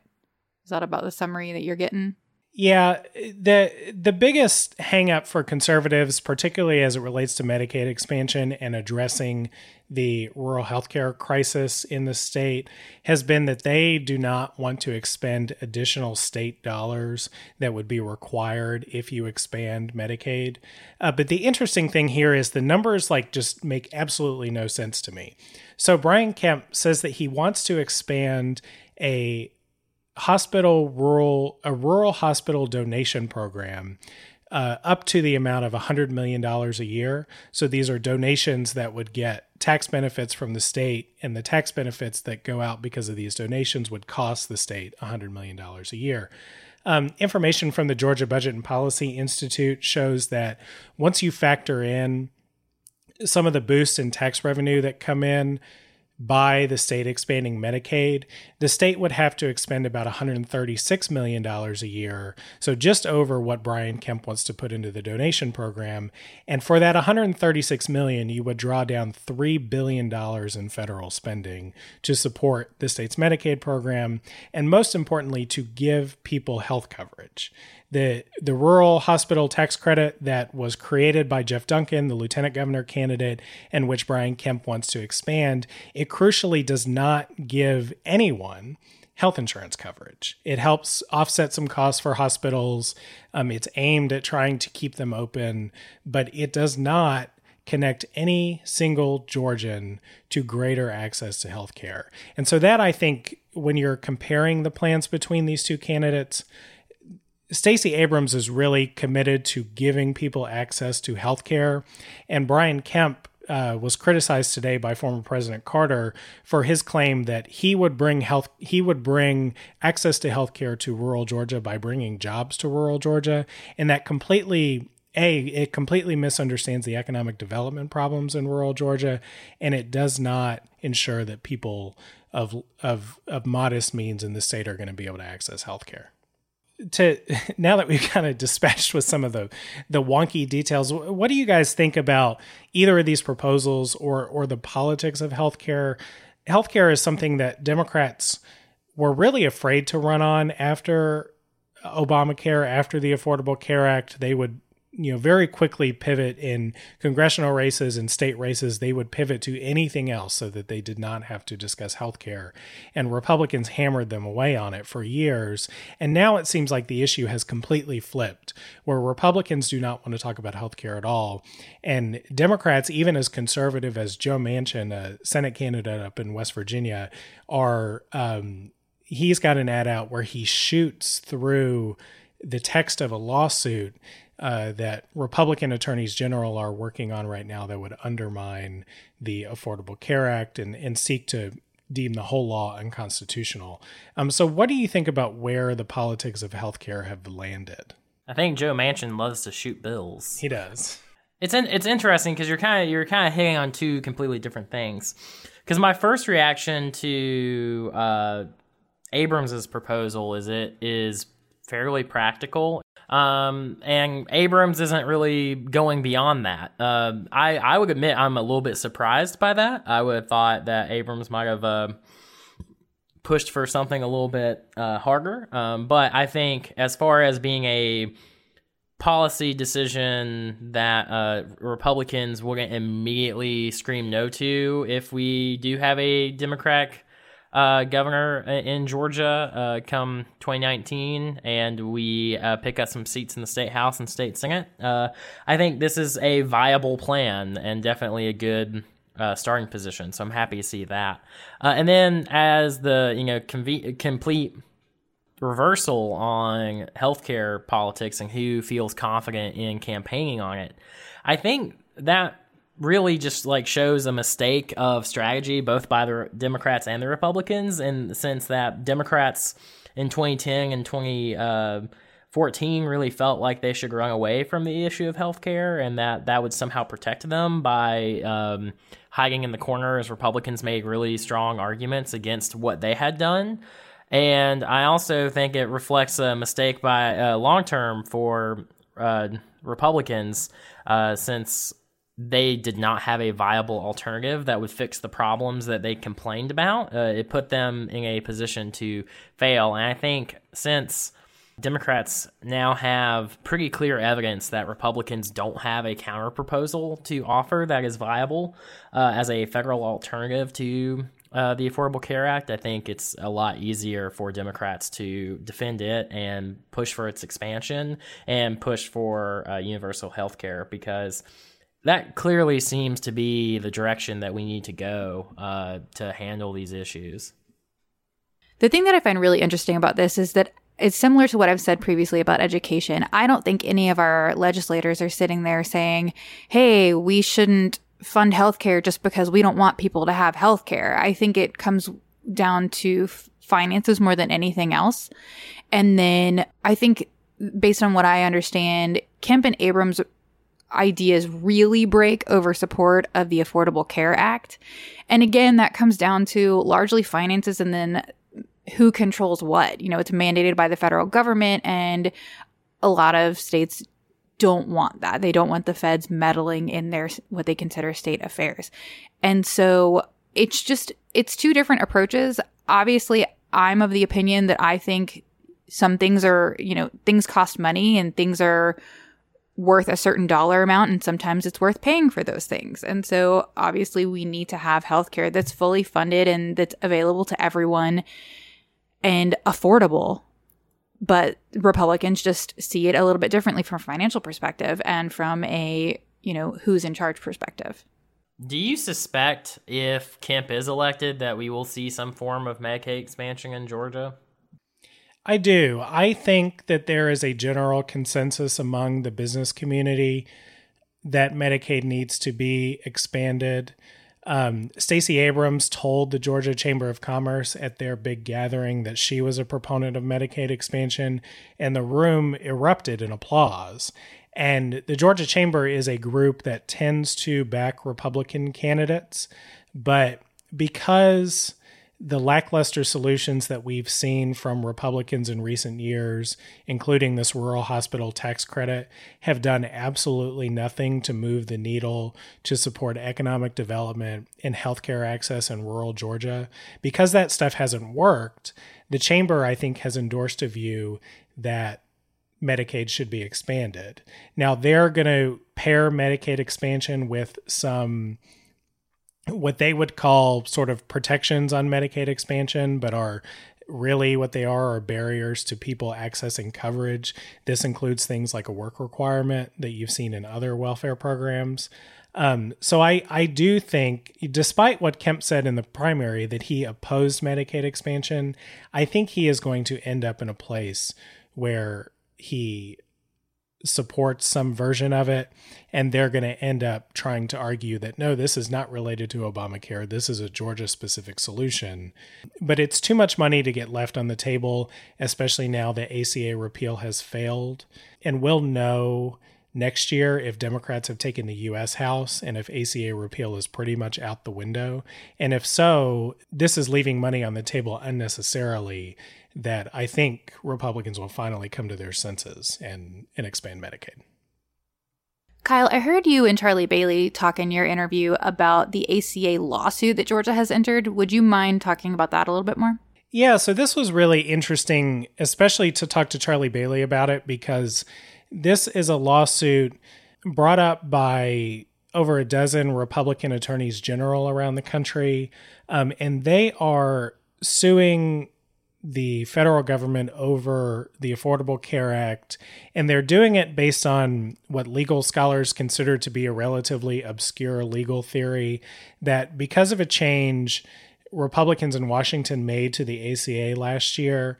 Is that about the summary that you're getting? Yeah, the the biggest hangup for conservatives, particularly as it relates to Medicaid expansion and addressing the rural healthcare crisis in the state, has been that they do not want to expend additional state dollars that would be required if you expand Medicaid. Uh, but the interesting thing here is the numbers like just make absolutely no sense to me. So Brian Kemp says that he wants to expand a hospital rural a rural hospital donation program uh, up to the amount of $100 million a year. So these are donations that would get tax benefits from the state, and the tax benefits that go out because of these donations would cost the state $100 million a year. Um, information from the Georgia Budget and Policy Institute shows that once you factor in some of the boosts in tax revenue that come in, by the state expanding Medicaid, the state would have to expend about $136 million a year. So just over what Brian Kemp wants to put into the donation program. And for that 136 million, you would draw down $3 billion in federal spending to support the state's Medicaid program. And most importantly, to give people health coverage the the rural hospital tax credit that was created by Geoff Duncan, the lieutenant governor candidate, and which Brian Kemp wants to expand, it crucially does not give anyone health insurance coverage. It helps offset some costs for hospitals. Um, it's aimed at trying to keep them open, but it does not connect any single Georgian to greater access to health care. And so that I think when you're comparing the plans between these two candidates, Stacey Abrams is really committed to giving people access to health care. And Brian Kemp uh, was criticized today by former President Carter for his claim that he would bring health he would bring access to health care to rural Georgia by bringing jobs to rural Georgia. And that completely a it completely misunderstands the economic development problems in rural Georgia. And it does not ensure that people of of of modest means in the state are going to be able to access health care to now that we've kind of dispatched with some of the the wonky details, what do you guys think about either of these proposals or or the politics of healthcare? Healthcare is something that Democrats were really afraid to run on after Obamacare, after the Affordable Care Act. They would you know very quickly pivot in congressional races and state races they would pivot to anything else so that they did not have to discuss health care and republicans hammered them away on it for years. And now it seems like the issue has completely flipped where republicans do not want to talk about health care at all. And democrats even as conservative as joe manchin a senate candidate up in west virginia are um, he's got an ad out where he shoots through the text of a lawsuit uh, that Republican attorneys general are working on right now that would undermine the Affordable Care Act and, and seek to deem the whole law unconstitutional. Um, so, what do you think about where the politics of healthcare have landed? I think Joe Manchin loves to shoot bills. He does. It's in, it's interesting because you're kind of you're kind of hitting on two completely different things. Because my first reaction to uh, Abrams's proposal is it is fairly practical um, and Abrams isn't really going beyond that. Uh, I I would admit I'm a little bit surprised by that. I would have thought that Abrams might have uh, pushed for something a little bit uh, harder. Um, but I think as far as being a policy decision that uh, Republicans wouldn't immediately scream no to if we do have a Democratic uh, governor in Georgia uh, come 2019, and we uh, pick up some seats in the state house and state senate. Uh, I think this is a viable plan and definitely a good uh, starting position. So I'm happy to see that. Uh, and then as the you know conve- complete reversal on healthcare politics and who feels confident in campaigning on it, I think that really just like shows a mistake of strategy both by the Democrats and the Republicans in the sense that Democrats in 2010 and 2014 really felt like they should run away from the issue of healthcare and that that would somehow protect them by um, hiding in the corner as Republicans made really strong arguments against what they had done. And I also think it reflects a mistake by uh, long term for uh, Republicans uh, since they did not have a viable alternative that would fix the problems that they complained about. Uh, it put them in a position to fail. And I think since Democrats now have pretty clear evidence that Republicans don't have a counter proposal to offer that is viable uh, as a federal alternative to uh, the Affordable Care Act. I think it's a lot easier for Democrats to defend it and push for its expansion and push for uh, universal health care because that clearly seems to be the direction that we need to go uh, to handle these issues. The thing that I find really interesting about this is that it's similar to what I've said previously about education. I don't think any of our legislators are sitting there saying, hey, we shouldn't fund healthcare just because we don't want people to have healthcare. I think it comes down to finances more than anything else. And then I think, based on what I understand, Kemp and Abrams ideas really break over support of the Affordable Care Act. And again, that comes down to largely finances and then who controls what. You know, it's mandated by the federal government, and a lot of states don't want that. They don't want the feds meddling in their what they consider state affairs. And so it's just it's two different approaches. Obviously, I'm of the opinion that I think some things are, you know, things cost money and things are worth a certain dollar amount and sometimes it's worth paying for those things. And so obviously we need to have healthcare that's fully funded and that's available to everyone and affordable. But Republicans just see it a little bit differently from a financial perspective and from a, you know, who's in charge perspective. Do you suspect if Kemp is elected that we will see some form of Medicaid expansion in Georgia? I do. I think that there is a general consensus among the business community that Medicaid needs to be expanded. Um, Stacey Abrams told the Georgia Chamber of Commerce at their big gathering that she was a proponent of Medicaid expansion, and the room erupted in applause. And the Georgia Chamber is a group that tends to back Republican candidates, but because the lackluster solutions that we've seen from Republicans in recent years, including this rural hospital tax credit, have done absolutely nothing to move the needle to support economic development and healthcare access in rural Georgia. Because that stuff hasn't worked, the chamber, I think, has endorsed a view that Medicaid should be expanded. Now, they're going to pair Medicaid expansion with some what they would call sort of protections on Medicaid expansion, but are really what they are are barriers to people accessing coverage. This includes things like a work requirement that you've seen in other welfare programs. Um, so I, I do think, despite what Kemp said in the primary that he opposed Medicaid expansion, I think he is going to end up in a place where he supports some version of it and they're going to end up trying to argue that no this is not related to Obamacare. This is a Georgia specific solution. But it's too much money to get left on the table especially now that ACA repeal has failed. And we'll know next year if Democrats have taken the US House and if ACA repeal is pretty much out the window and if so this is leaving money on the table unnecessarily that I think Republicans will finally come to their senses and, and expand Medicaid. Kyle, I heard you and Charlie Bailey talk in your interview about the ACA lawsuit that Georgia has entered. Would you mind talking about that a little bit more? Yeah, so this was really interesting, especially to talk to Charlie Bailey about it, because this is a lawsuit brought up by over a dozen Republican attorneys general around the country. Um, and they are suing the federal government over the Affordable Care Act, and they're doing it based on what legal scholars consider to be a relatively obscure legal theory that because of a change Republicans in Washington made to the ACA last year,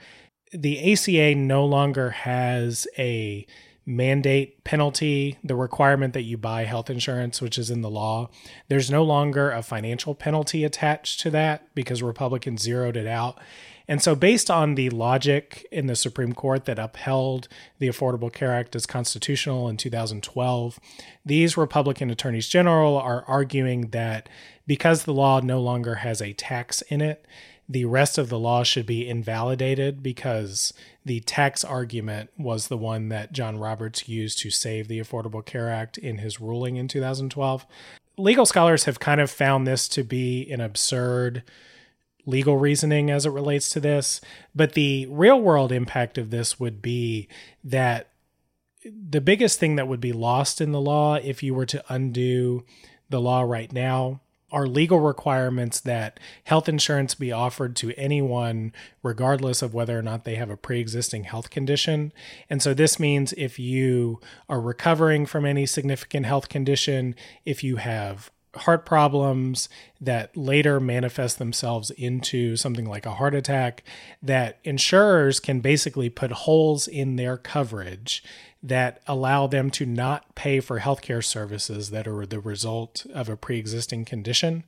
the ACA no longer has a mandate penalty, the requirement that you buy health insurance, which is in the law. There's no longer a financial penalty attached to that because Republicans zeroed it out. And so, based on the logic in the Supreme Court that upheld the Affordable Care Act as constitutional in 2012, these Republican attorneys general are arguing that because the law no longer has a tax in it, the rest of the law should be invalidated because the tax argument was the one that John Roberts used to save the Affordable Care Act in his ruling in 2012. Legal scholars have kind of found this to be an absurd legal reasoning as it relates to this, but the real world impact of this would be that the biggest thing that would be lost in the law if you were to undo the law right now are legal requirements that health insurance be offered to anyone, regardless of whether or not they have a pre existing health condition. And so this means if you are recovering from any significant health condition, if you have heart problems that later manifest themselves into something like a heart attack, that insurers can basically put holes in their coverage that allow them to not pay for healthcare services that are the result of a pre existing condition.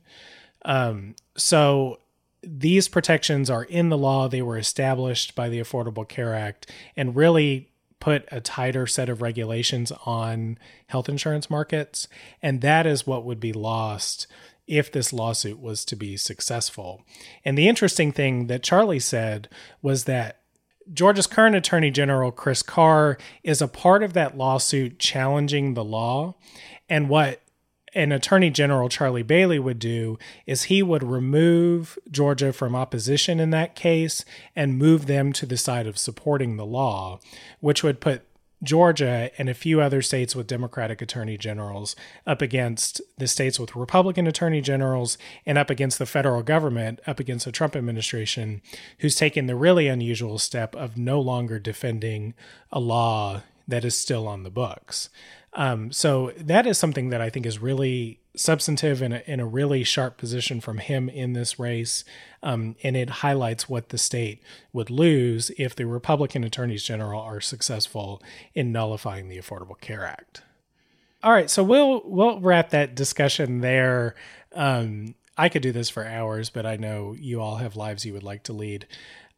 Um, so these protections are in the law. They were established by the Affordable Care Act and really put a tighter set of regulations on health insurance markets. And that is what would be lost if this lawsuit was to be successful. And the interesting thing that Charlie said was that Georgia's current Attorney General, Chris Carr, is a part of that lawsuit challenging the law. And what an Attorney General, Charlie Bailey, would do is he would remove Georgia from opposition in that case and move them to the side of supporting the law, which would put Georgia and a few other states with Democratic attorney generals up against the states with Republican attorney generals and up against the federal government, up against the Trump administration, who's taken the really unusual step of no longer defending a law that is still on the books. Um, so that is something that I think is really substantive and in a really sharp position from him in this race. Um, and it highlights what the state would lose if the Republican attorneys general are successful in nullifying the Affordable Care Act. All right, so we'll we'll wrap that discussion there. Um, I could do this for hours, but I know you all have lives you would like to lead.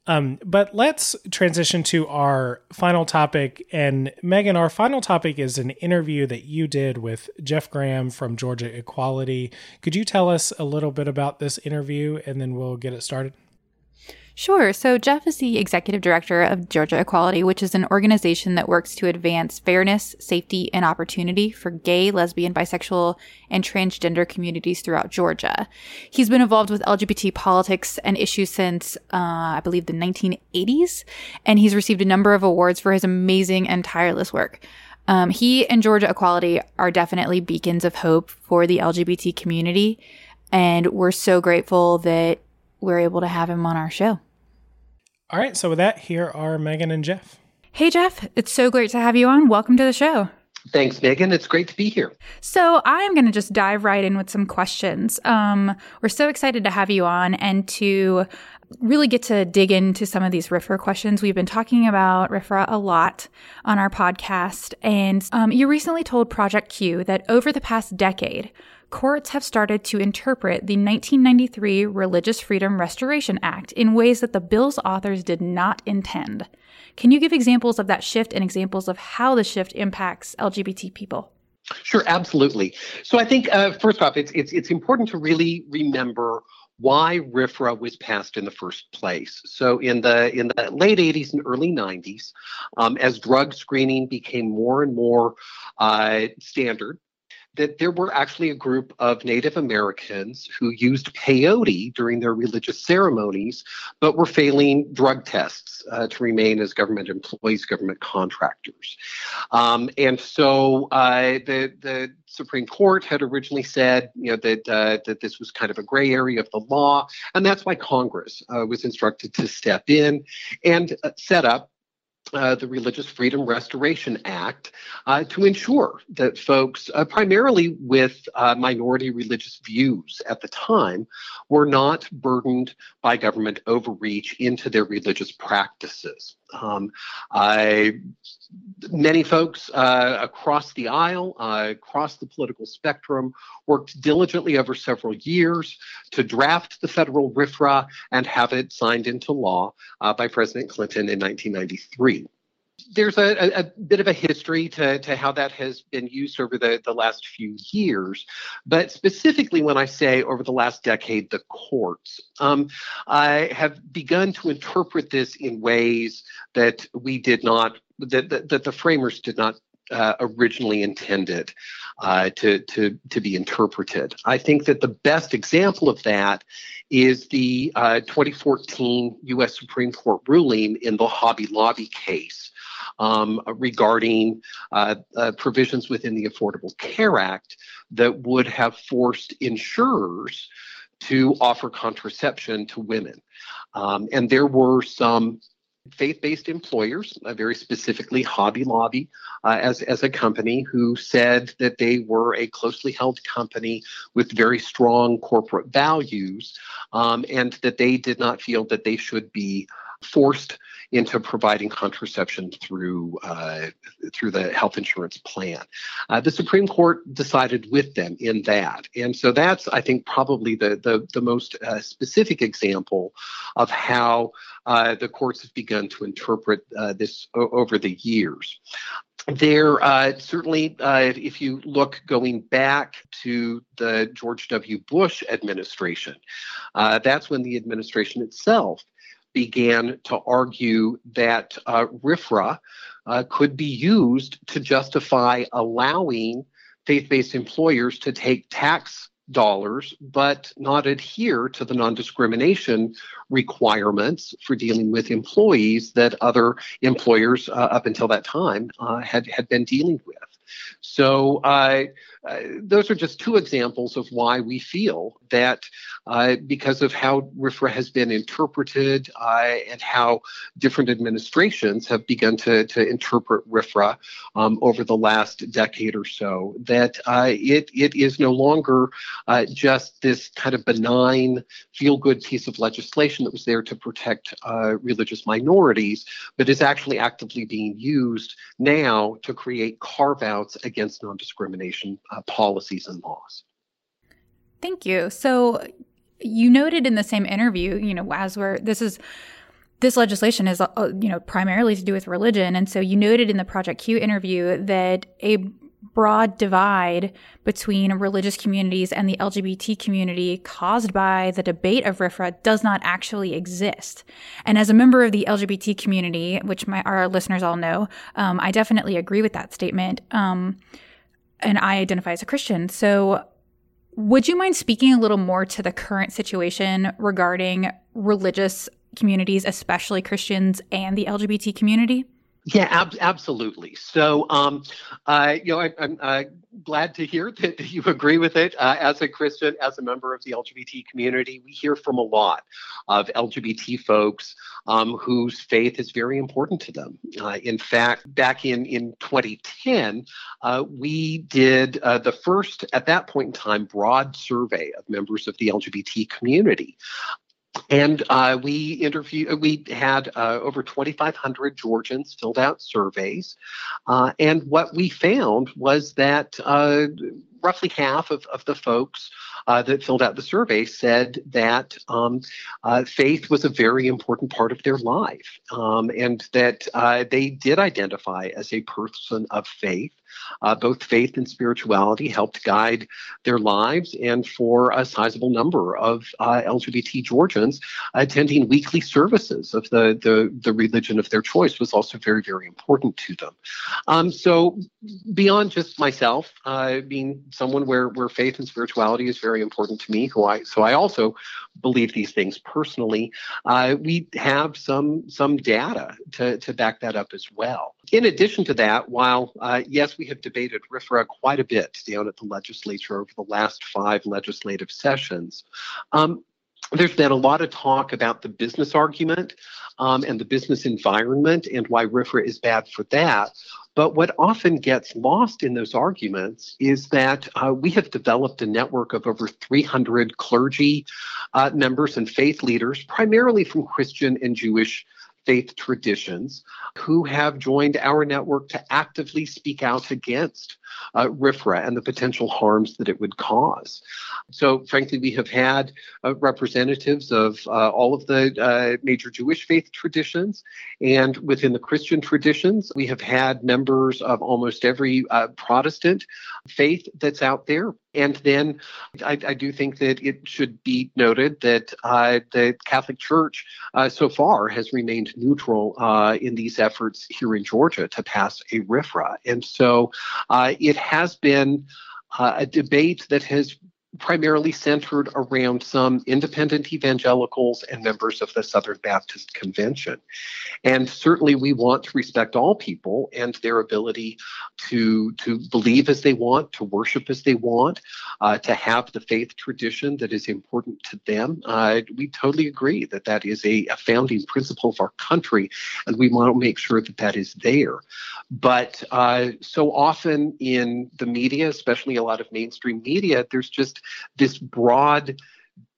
Um, but let's transition to our final topic. And Megan, our final topic is an interview that you did with Jeff Graham from Georgia Equality. Could you tell us a little bit about this interview and then we'll get it started? Sure. So, Jeff is the executive director of Georgia Equality, which is an organization that works to advance fairness, safety, and opportunity for gay, lesbian, bisexual, and transgender communities throughout Georgia. He's been involved with LGBT politics and issues since, uh, I believe, the 1980s, and he's received a number of awards for his amazing and tireless work. Um, he and Georgia Equality are definitely beacons of hope for the LGBT community, and we're so grateful that we're able to have him on our show. All right. So, with that, here are Megan and Jeff. Hey, Jeff. It's so great to have you on. Welcome to the show. Thanks, Megan. It's great to be here. So, I'm going to just dive right in with some questions. Um, we're so excited to have you on and to really get to dig into some of these RFRA questions. We've been talking about RFRA a lot on our podcast. And um, you recently told Project Q that over the past decade, courts have started to interpret the 1993 Religious Freedom Restoration Act in ways that the bill's authors did not intend. Can you give examples of that shift and examples of how the shift impacts LGBT people? Sure, absolutely. So I think uh, first off, it's it's it's important to really remember why RFRA was passed in the first place. So in the in the late 80s and early 90s, um, as drug screening became more and more uh, standard, that there were actually a group of Native Americans who used peyote during their religious ceremonies, but were failing drug tests uh, to remain as government employees, government contractors. Um, and so uh, the the Supreme Court had originally said, you know, that uh, that this was kind of a gray area of the law, and that's why Congress uh, was instructed to step in and uh, set up uh, the Religious Freedom Restoration Act uh, to ensure that folks, uh, primarily with uh, minority religious views at the time, were not burdened by government overreach into their religious practices. Um, I, many folks uh, across the aisle, uh, across the political spectrum, worked diligently over several years to draft the federal RFRA and have it signed into law uh, by President Clinton in 1993 there's a, a, bit of a history to, to how that has been used over the, the last few years. But specifically, when I say over the last decade, the courts um, I have begun to interpret this in ways that we did not, that, that, that the framers did not uh, originally intended. uh, to, to, to be interpreted. I think that the best example of that is the uh, 2014 U.S. Supreme Court ruling in the Hobby Lobby case. Um, regarding uh, uh, provisions within the Affordable Care Act that would have forced insurers to offer contraception to women. Um, and there were some faith based employers, uh, very specifically Hobby Lobby, uh, as, as a company, who said that they were a closely held company with very strong corporate values um, and that they did not feel that they should be forced into providing contraception through uh, through the health insurance plan. Uh, the Supreme Court decided with them in that, and so that's I think probably the the, the most uh, specific example of how uh, the courts have begun to interpret uh, this o- over the years there uh, certainly, if you look going back to the George W. Bush administration, that's when the administration itself began to argue that uh, RFRA uh, could be used to justify allowing faith based employers to take tax dollars but not adhere to the non discrimination requirements for dealing with employees that other employers uh, up until that time uh, had, had been dealing with. So, uh, uh, those are just two examples of why we feel that uh, because of how RFRA has been interpreted uh, and how different administrations have begun to, to interpret RFRA um, over the last decade or so, that uh, it, it is no longer uh, just this kind of benign, feel good piece of legislation that was there to protect religious minorities, but is actually actively being used now to create carve outs against non discrimination uh, policies and laws. Thank you. So you noted in the same interview, you know, as we're this is this legislation is, uh, you know, primarily to do with religion, and so you noted in the Project Q interview that a broad divide between religious communities and the LGBT community caused by the debate of RFRA does not actually exist. And as a member of the LGBT community, which my, our listeners all know, um, I definitely agree with that statement. Um, and I identify as a Christian. So, would you mind speaking a little more to the current situation regarding religious communities, especially Christians and the LGBT community? Yeah, ab- absolutely. So, um, you know, I, am uh, glad to hear that you agree with it. Uh, as a Christian, as a member of the LGBT community, we hear from a lot of LGBT folks um, whose faith is very important to them. Uh, in fact, back in in 2010, uh, we did the first, at that point in time, broad survey of members of the LGBT community. And uh, we interviewed, uh, we had uh, over 2,500 Georgians filled out surveys. Uh, and what we found was that uh, roughly half of, of the folks uh, that filled out the survey said that um, faith was a very important part of their life um, and that they did identify as a person of faith. Uh, both faith and spirituality helped guide their lives, and for a sizable number of uh, LGBT Georgians, attending weekly services of the, the, the religion of their choice was also very, very important to them. Um, so, beyond just myself uh, being someone where, where faith and spirituality is very important to me, who I so I also believe these things personally. Uh, we have some some data to, to back that up as well. In addition to that, while uh, yes, we have debated RFRA quite a bit down at the legislature over the last five legislative sessions, um, there's been a lot of talk about the business argument um, and the business environment and why RFRA is bad for that. But what often gets lost in those arguments is that uh, we have developed a network of over 300 clergy uh, members and faith leaders, primarily from Christian and Jewish faith traditions, who have joined our network to actively speak out against uh, RFRA and the potential harms that it would cause. So, frankly, we have had uh, representatives of uh, all of the uh, major Jewish faith traditions, and within the Christian traditions, we have had members of almost every uh, Protestant faith that's out there. And then I, I, do think that it should be noted that uh, the Catholic Church so far has remained neutral uh, in these efforts here in Georgia to pass a RFRA. And so uh, it has been uh, a debate that has primarily centered around some independent evangelicals and members of the Southern Baptist Convention. And certainly we want to respect all people and their ability to, to believe as they want, to worship as they want, uh, to have the faith tradition that is important to them. Uh, we totally agree that that is a, a founding principle of our country, and we want to make sure that that is there. But uh, so often in the media, especially a lot of mainstream media, there's just this broad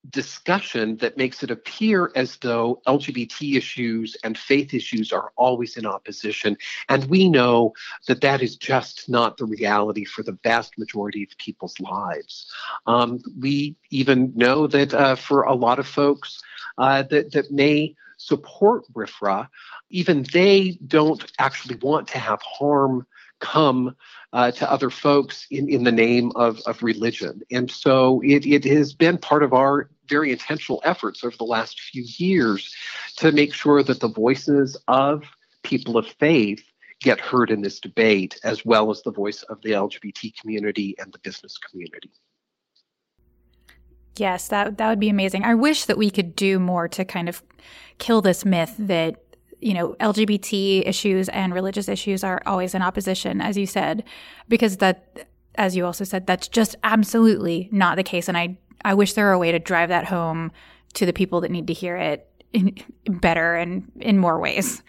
discussion that makes it appear as though LGBT issues and faith issues are always in opposition. And we know that that is just not the reality for the vast majority of people's lives. Um, we even know that uh, for a lot of folks uh, that, that may support RFRA, even they don't actually want to have harm come uh, to other folks in, in the name of, of religion. And so it, it has been part of our very intentional efforts over the last few years to make sure that the voices of people of faith get heard in this debate, as well as the voice of the LGBT community and the business community. Yes, that that would be amazing. I wish that we could do more to kind of kill this myth that you know, LGBT issues and religious issues are always in opposition, as you said, because that, as you also said, that's just absolutely not the case. And I, I wish there were a way to drive that home to the people that need to hear it in, better and in more ways.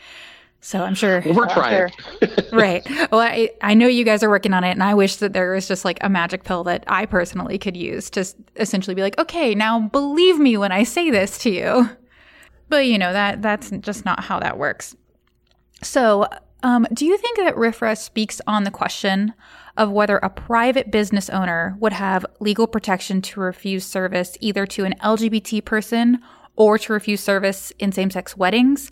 So I'm sure we're trying. right. Well, I, I know you guys are working on it, and I wish that there was just like a magic pill that I personally could use to essentially be like, okay, now believe me when I say this to you. But you know that that's just not how that works. So, um, do you think that RFRA speaks on the question of whether a private business owner would have legal protection to refuse service either to an LGBT person or to refuse service in same-sex weddings?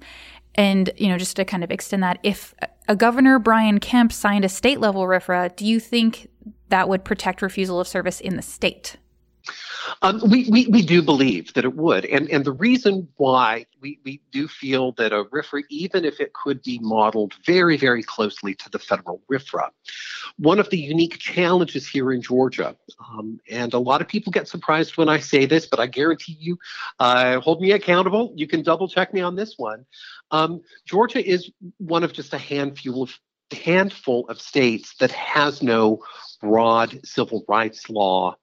And you know, just to kind of extend that, if a governor Brian Kemp signed a state level RFRA, do you think that would protect refusal of service in the state? Um, we, we, we do believe that it would. And, and the reason why we, we do feel that a RFRA, even if it could be modeled very, very closely to the federal RFRA, one of the unique challenges here in Georgia, um, and a lot of people get surprised when I say this, but I guarantee you, uh, hold me accountable. You can double check me on this one. Um, Georgia is one of just a handful of handful of states that has no broad civil rights law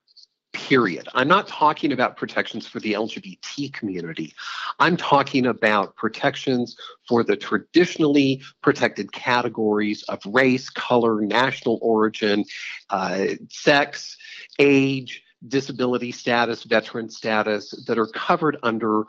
period. I'm not talking about protections for the LGBT community. I'm talking about protections for the traditionally protected categories of race, color, national origin, uh, sex, age, disability status, veteran status that are covered under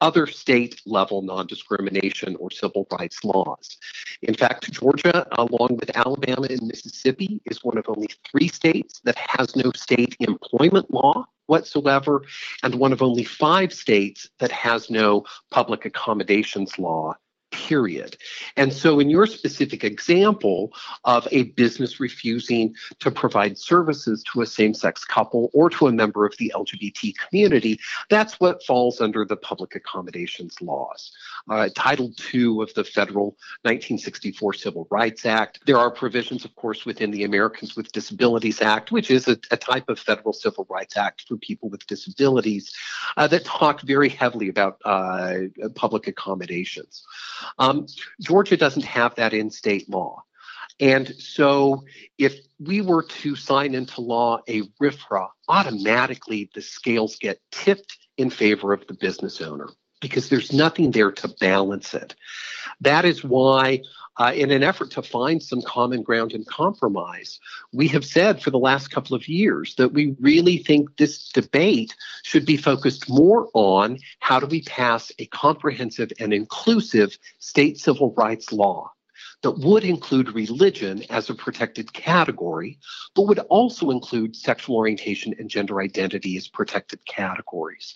other state level non discrimination or civil rights laws. In fact, Georgia, along with Alabama and Mississippi, is one of only three states that has no state employment law whatsoever, and one of only five states that has no public accommodations law period. And so, in your specific example of a business refusing to provide services to a same sex couple or to a member of the LGBT community, that's what falls under the public accommodations laws. Uh, Title II of the federal 1964 Civil Rights Act. There are provisions, of course, within the Americans with Disabilities Act, which is a, a type of federal civil rights act for people with disabilities, uh, that talk very heavily about uh, public accommodations. Um, Georgia doesn't have that in state law. And so if we were to sign into law a RFRA, automatically the scales get tipped in favor of the business owner because there's nothing there to balance it. That is why, uh, in an effort to find some common ground and compromise, we have said for the last couple of years that we really think this debate should be focused more on how do we pass a comprehensive and inclusive state civil rights law that would include religion as a protected category, but would also include sexual orientation and gender identity as protected categories.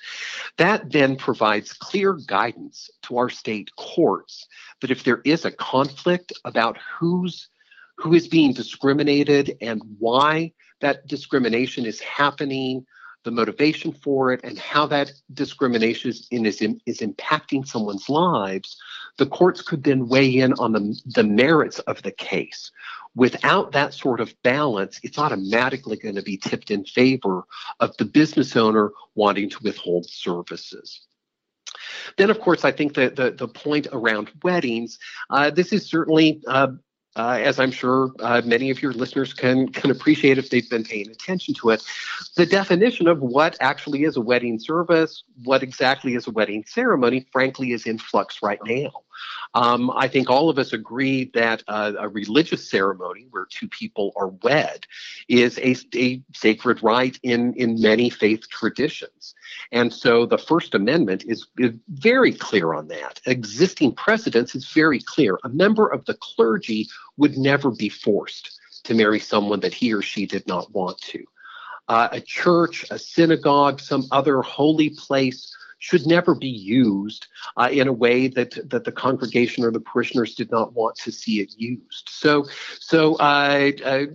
That then provides clear guidance to our state courts that if there is a conflict about who's who is being discriminated and why that discrimination is happening the motivation for it, and how that discrimination is, is, is impacting someone's lives, the courts could then weigh in on the, the merits of the case. Without that sort of balance, it's automatically going to be tipped in favor of the business owner wanting to withhold services. Then, of course, I think that the, the point around weddings, uh, this is certainly uh, uh, as I'm sure uh, many of your listeners can can appreciate if they've been paying attention to it, the definition of what actually is a wedding service, what exactly is a wedding ceremony, frankly, is in flux right now. Um, I think all of us agree that uh, a religious ceremony where two people are wed is a, a sacred rite in, in many faith traditions. And so the First Amendment is, is very clear on that. Existing precedence is very clear. A member of the clergy would never be forced to marry someone that he or she did not want to. Uh, a church, a synagogue, some other holy place should never be used uh, in a way that that the congregation or the parishioners did not want to see it used. So, so uh, uh,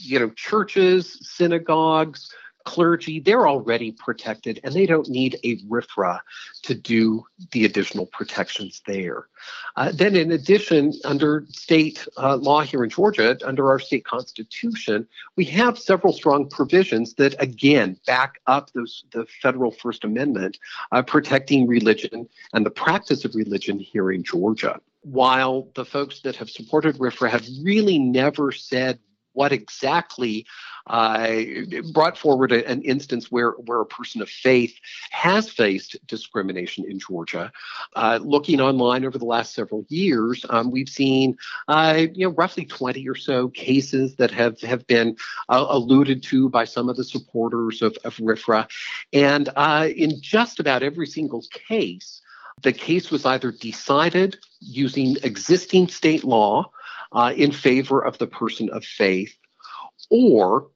you know, churches, synagogues, clergy, they're already protected and they don't need a RFRA to do the additional protections there. Uh, then, in addition, under state uh, law here in Georgia, under our state constitution, we have several strong provisions that, again, back up those, the federal First Amendment uh, protecting religion and the practice of religion here in Georgia. While the folks that have supported RFRA have really never said what exactly uh, brought forward an instance where, where a person of faith has faced discrimination in Georgia. Uh, looking online over the last several years, um, we've seen uh, you know roughly 20 or so cases that have have been uh, alluded to by some of the supporters of, of RFRA, and uh, in just about every single case. The case was either decided using existing state law uh, in favor of the person of faith, or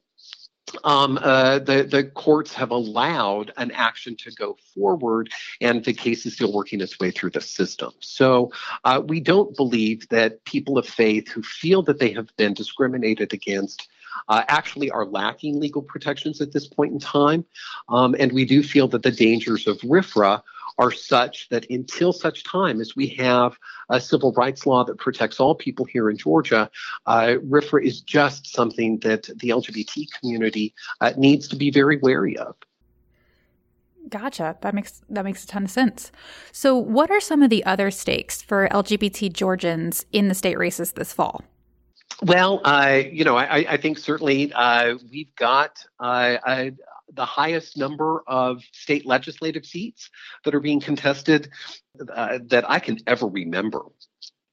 um, uh, the the courts have allowed an action to go forward, and the case is still working its way through the system. So uh, we don't believe that people of faith who feel that they have been discriminated against uh, actually are lacking legal protections at this point in time, um, and we do feel that the dangers of RFRA are such that until such time as we have a civil rights law that protects all people here in Georgia, uh, RFRA is just something that the LGBT community uh, needs to be very wary of. Gotcha. That makes that makes a ton of sense. So, what are some of the other stakes for LGBT Georgians in the state races this fall? Well, uh, you know, I, I think certainly uh, we've got uh, the highest number of state legislative seats that are being contested uh, that I can ever remember.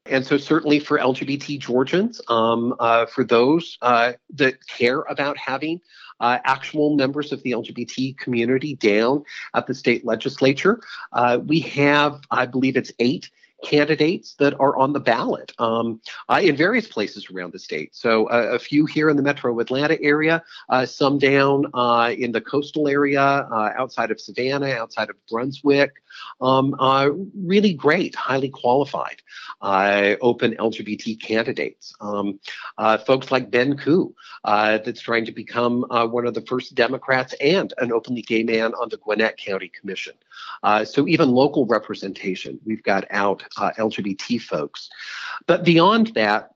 And so, certainly for LGBT Georgians, um, uh, for those uh, that care about having uh, actual members of the LGBT community down at the state legislature, uh, we have, I believe it's eight candidates that are on the ballot um, uh, in various places around the state. So uh, a few here in the metro Atlanta area, uh, some down uh, in the coastal area uh, outside of Savannah, outside of Brunswick. Um, uh, really great, highly qualified open LGBT candidates. Um, folks like Ben Ku, that's trying to become one of the first Democrats and an openly gay man on the Gwinnett County Commission. so even local representation, we've got out uh, LGBT folks. But beyond that,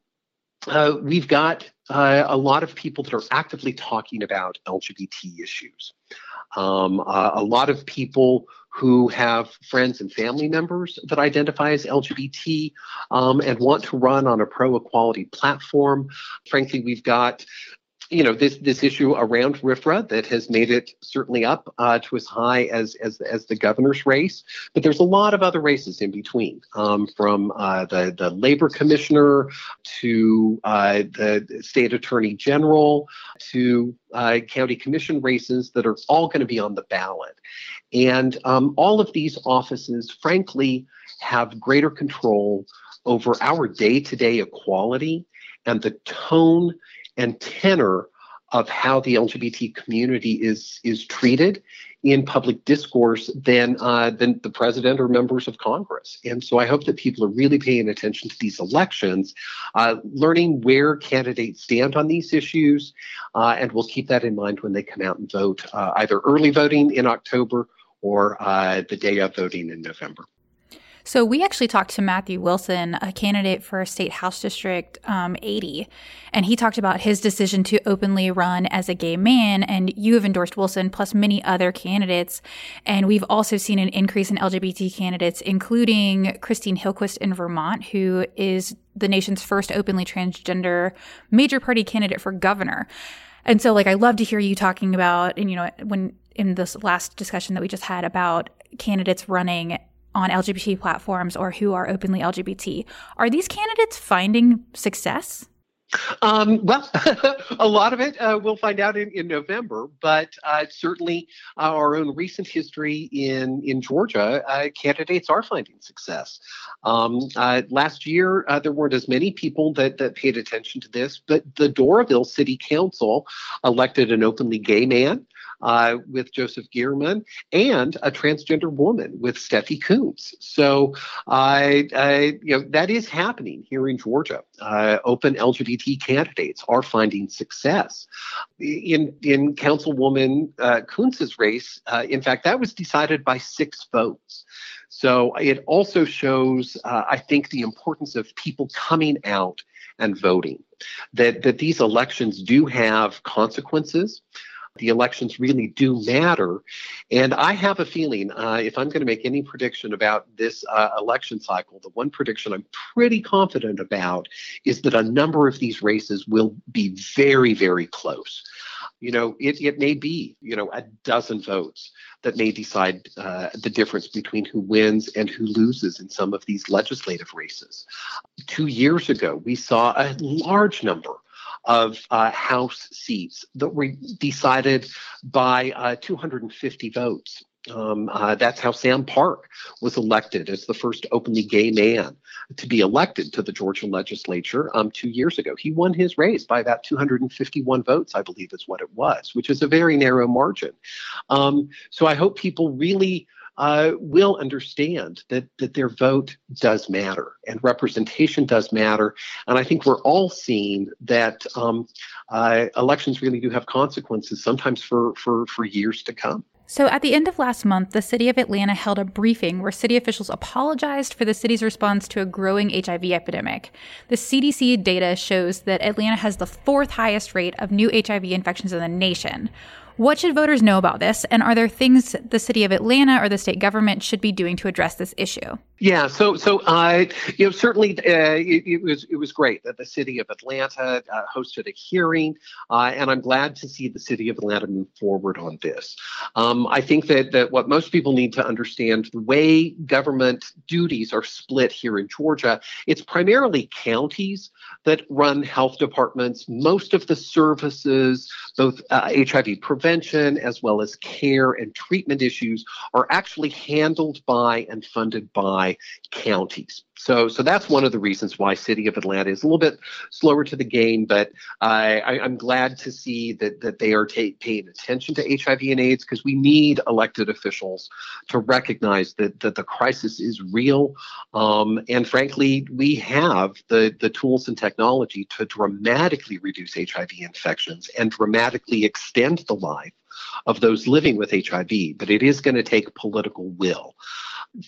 uh, we've got uh, a lot of people that are actively talking about LGBT issues. Um, uh, a lot of people who have friends and family members that identify as LGBT um, and want to run on a pro equality platform. Frankly, we've got you know this this issue around RFRA that has made it certainly up uh, to as high as, as as the governor's race, but there's a lot of other races in between, um, from uh, the the labor commissioner to uh, the state attorney general to uh, county commission races that are all going to be on the ballot, and um, all of these offices, frankly, have greater control over our day-to-day equality and the tone and tenor of how the LGBT community is is treated in public discourse than uh, than the president or members of Congress. And so I hope that people are really paying attention to these elections, uh, learning where candidates stand on these issues, uh, and we'll keep that in mind when they come out and vote, uh, either early voting in October or uh, the day of voting in November. So we actually talked to Matthew Wilson, a candidate for State House District um, 80, and he talked about his decision to openly run as a gay man. And you have endorsed Wilson, plus many other candidates. And we've also seen an increase in LGBT candidates, including Christine Hallquist in Vermont, who is the nation's first openly transgender major party candidate for governor. And so, like, I love to hear you talking about, and you know, when in this last discussion that we just had about candidates running on LGBT platforms or who are openly LGBT. Are these candidates finding success? Um, well, a lot of it uh, we'll find out in, in November, but uh, certainly our own recent history in in Georgia, uh, candidates are finding success. Um, uh, last year, uh, there weren't as many people that that paid attention to this, but the Doraville City Council elected an openly gay man uh, with Joseph Geierman and a transgender woman with Stephe Koontz. So I, I, you know, that is happening here in Georgia. Uh, open LGBT candidates are finding success. In in Councilwoman uh, race, uh, in fact, that was decided by six votes. So it also shows, uh, I think, the importance of people coming out and voting. That that these elections do have consequences the elections really do matter. And I have a feeling, uh, if I'm going to make any prediction about this uh, election cycle, the one prediction I'm pretty confident about is that a number of these races will be very, very close. You know, it, it may be, you know, a dozen votes that may decide uh, the difference between who wins and who loses in some of these legislative races. Two years ago, we saw a large number of uh, House seats that were decided by uh, 250 votes. Um, uh, that's how Sam Park was elected as the first openly gay man to be elected to the Georgia legislature um, two years ago. He won his race by about 251 votes, I believe is what it was, which is a very narrow margin. Um, so I hope people really uh, will understand that that their vote does matter and representation does matter. And I think we're all seeing that um, uh, elections really do have consequences, sometimes for for for years to come. So, at the end of last month, the city of Atlanta held a briefing where city officials apologized for the city's response to a growing HIV epidemic. The CDC data shows that Atlanta has the fourth highest rate of new HIV infections in the nation. What should voters know about this? And are there things the city of Atlanta or the state government should be doing to address this issue? Yeah, so so uh, you know certainly uh, it, it, was it was great that the city of Atlanta uh, hosted a hearing, uh, and I'm glad to see the city of Atlanta move forward on this. Um, I think that that what most people need to understand the way government duties are split here in Georgia, it's primarily counties that run health departments. Most of the services, both HIV uh, prevention as well as care and treatment issues, are actually handled by and funded by counties. So, so that's one of the reasons why City of Atlanta is a little bit slower to the game, but I, I, am glad to see that that they are ta- paying attention to HIV and AIDS because we need elected officials to recognize that that the crisis is real, um, and frankly, we have the the tools and technology to dramatically reduce HIV infections and dramatically extend the life of those living with HIV. But it is going to take political will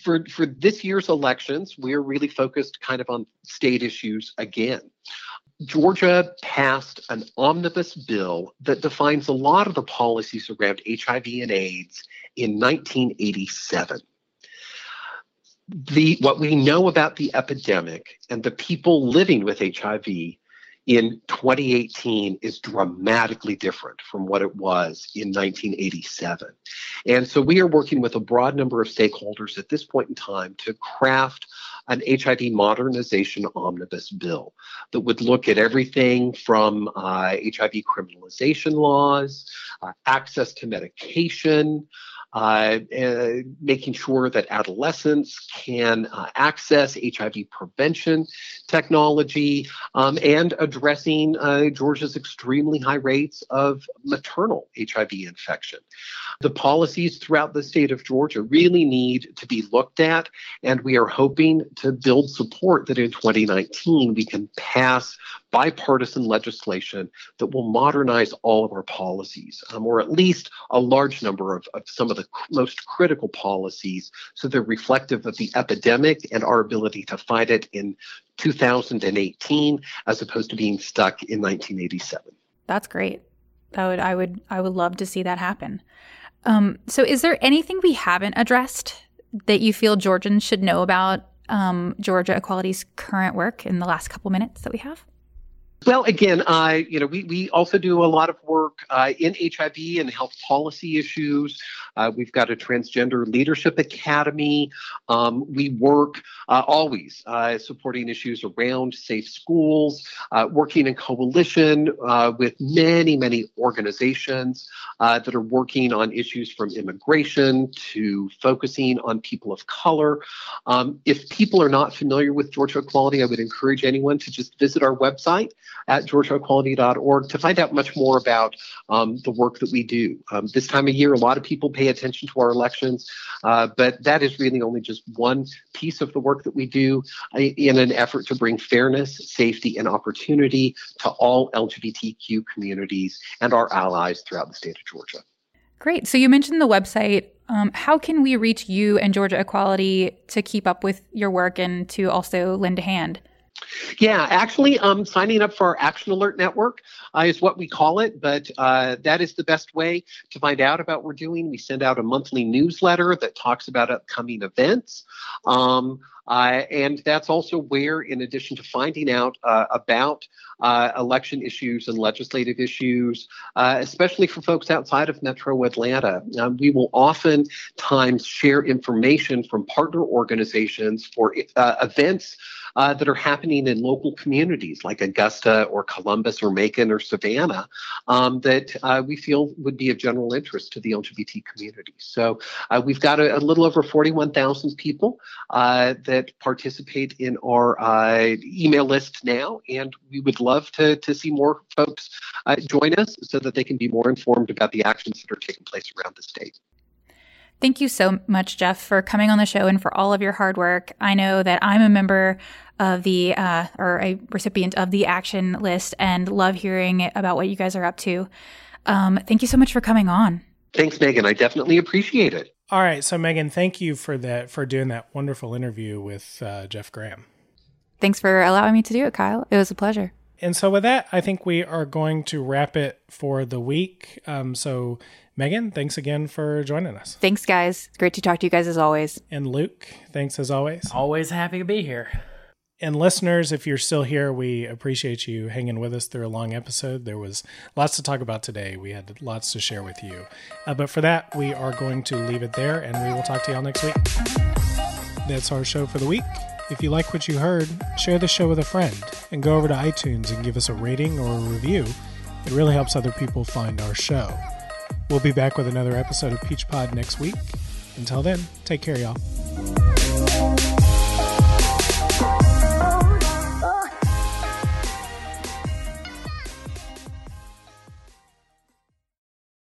for for this year's elections, we're really focused kind of on state issues again. Georgia passed an omnibus bill that defines a lot of the policies around HIV and AIDS in 1987. The what we know about the epidemic and the people living with HIV in 2018 is dramatically different from what it was in 1987. And so we are working with a broad number of stakeholders at this point in time to craft an HIV modernization omnibus bill that would look at everything from uh, HIV criminalization laws, uh, access to medication, uh, uh, making sure that adolescents can uh, access HIV prevention technology, um, and addressing uh, Georgia's extremely high rates of maternal HIV infection. The policies throughout the state of Georgia really need to be looked at, and we are hoping to build support that in 2019 we can pass bipartisan legislation that will modernize all of our policies, um, or at least a large number of, of some of the most critical policies, so they're reflective of the epidemic and our ability to fight it in 2018 as opposed to being stuck in 1987. That's great. That would I would I would love to see that happen. Um, so, is there anything we haven't addressed that you feel Georgians should know about um, Georgia Equality's current work in the last couple minutes that we have? Well, again, I you know we we also do a lot of work uh, in HIV and health policy issues. Uh, we've got a transgender leadership academy. Um, we work uh, always uh, supporting issues around safe schools, uh, working in coalition uh, with many many organizations that are working on issues from immigration to focusing on people of color. Um, if people are not familiar with Georgia Equality, I would encourage anyone to just visit our website at georgiaequality.org to find out much more about um, the work that we do. Um, this time of year, a lot of people pay attention to our elections, uh, but that is really only just one piece of the work that we do uh, in an effort to bring fairness, safety, and opportunity to all LGBTQ communities and our allies throughout the state of Georgia. Great. So you mentioned the website. Um, how can we reach you and Georgia Equality to keep up with your work and to also lend a hand? Yeah, actually, um, signing up for our Action Alert Network uh, is what we call it, but uh, that is the best way to find out about what we're doing. We send out a monthly newsletter that talks about upcoming events. Um, uh, and that's also where, in addition to finding out uh, about uh, election issues and legislative issues, uh, especially for folks outside of Metro Atlanta, um, we will oftentimes share information from partner organizations for uh, events uh, that are happening in local communities like Augusta or Columbus or Macon or Savannah um, that uh, we feel would be of general interest to the LGBT community. So uh, we've got a, a, little over 41,000 people uh, that participate in our uh, email list now, and we would love to, to see more folks uh, join us so that they can be more informed about the actions that are taking place around the state. Thank you so much, Jeff, for coming on the show and for all of your hard work. I know that I'm a member of the uh, or a recipient of the action list and love hearing about what you guys are up to. Um, thank you so much for coming on. Thanks, Megan. I definitely appreciate it. All right, so Megan, thank you for that for doing that wonderful interview with uh, Jeff Graham. Thanks for allowing me to do it, Kyle. It was a pleasure. And so with that, I think we are going to wrap it for the week. Um, so Megan, thanks again for joining us. Thanks, guys. Great to talk to you guys as always. And Luke, thanks as always. Always happy to be here. And listeners, if you're still here, we appreciate you hanging with us through a long episode. There was lots to talk about today. We had lots to share with you. Uh, but for that, we are going to leave it there and we will talk to y'all next week. That's our show for the week. If you like what you heard, share the show with a friend and go over to iTunes and give us a rating or a review. It really helps other people find our show. We'll be back with another episode of Peach Pod next week. Until then, take care, y'all.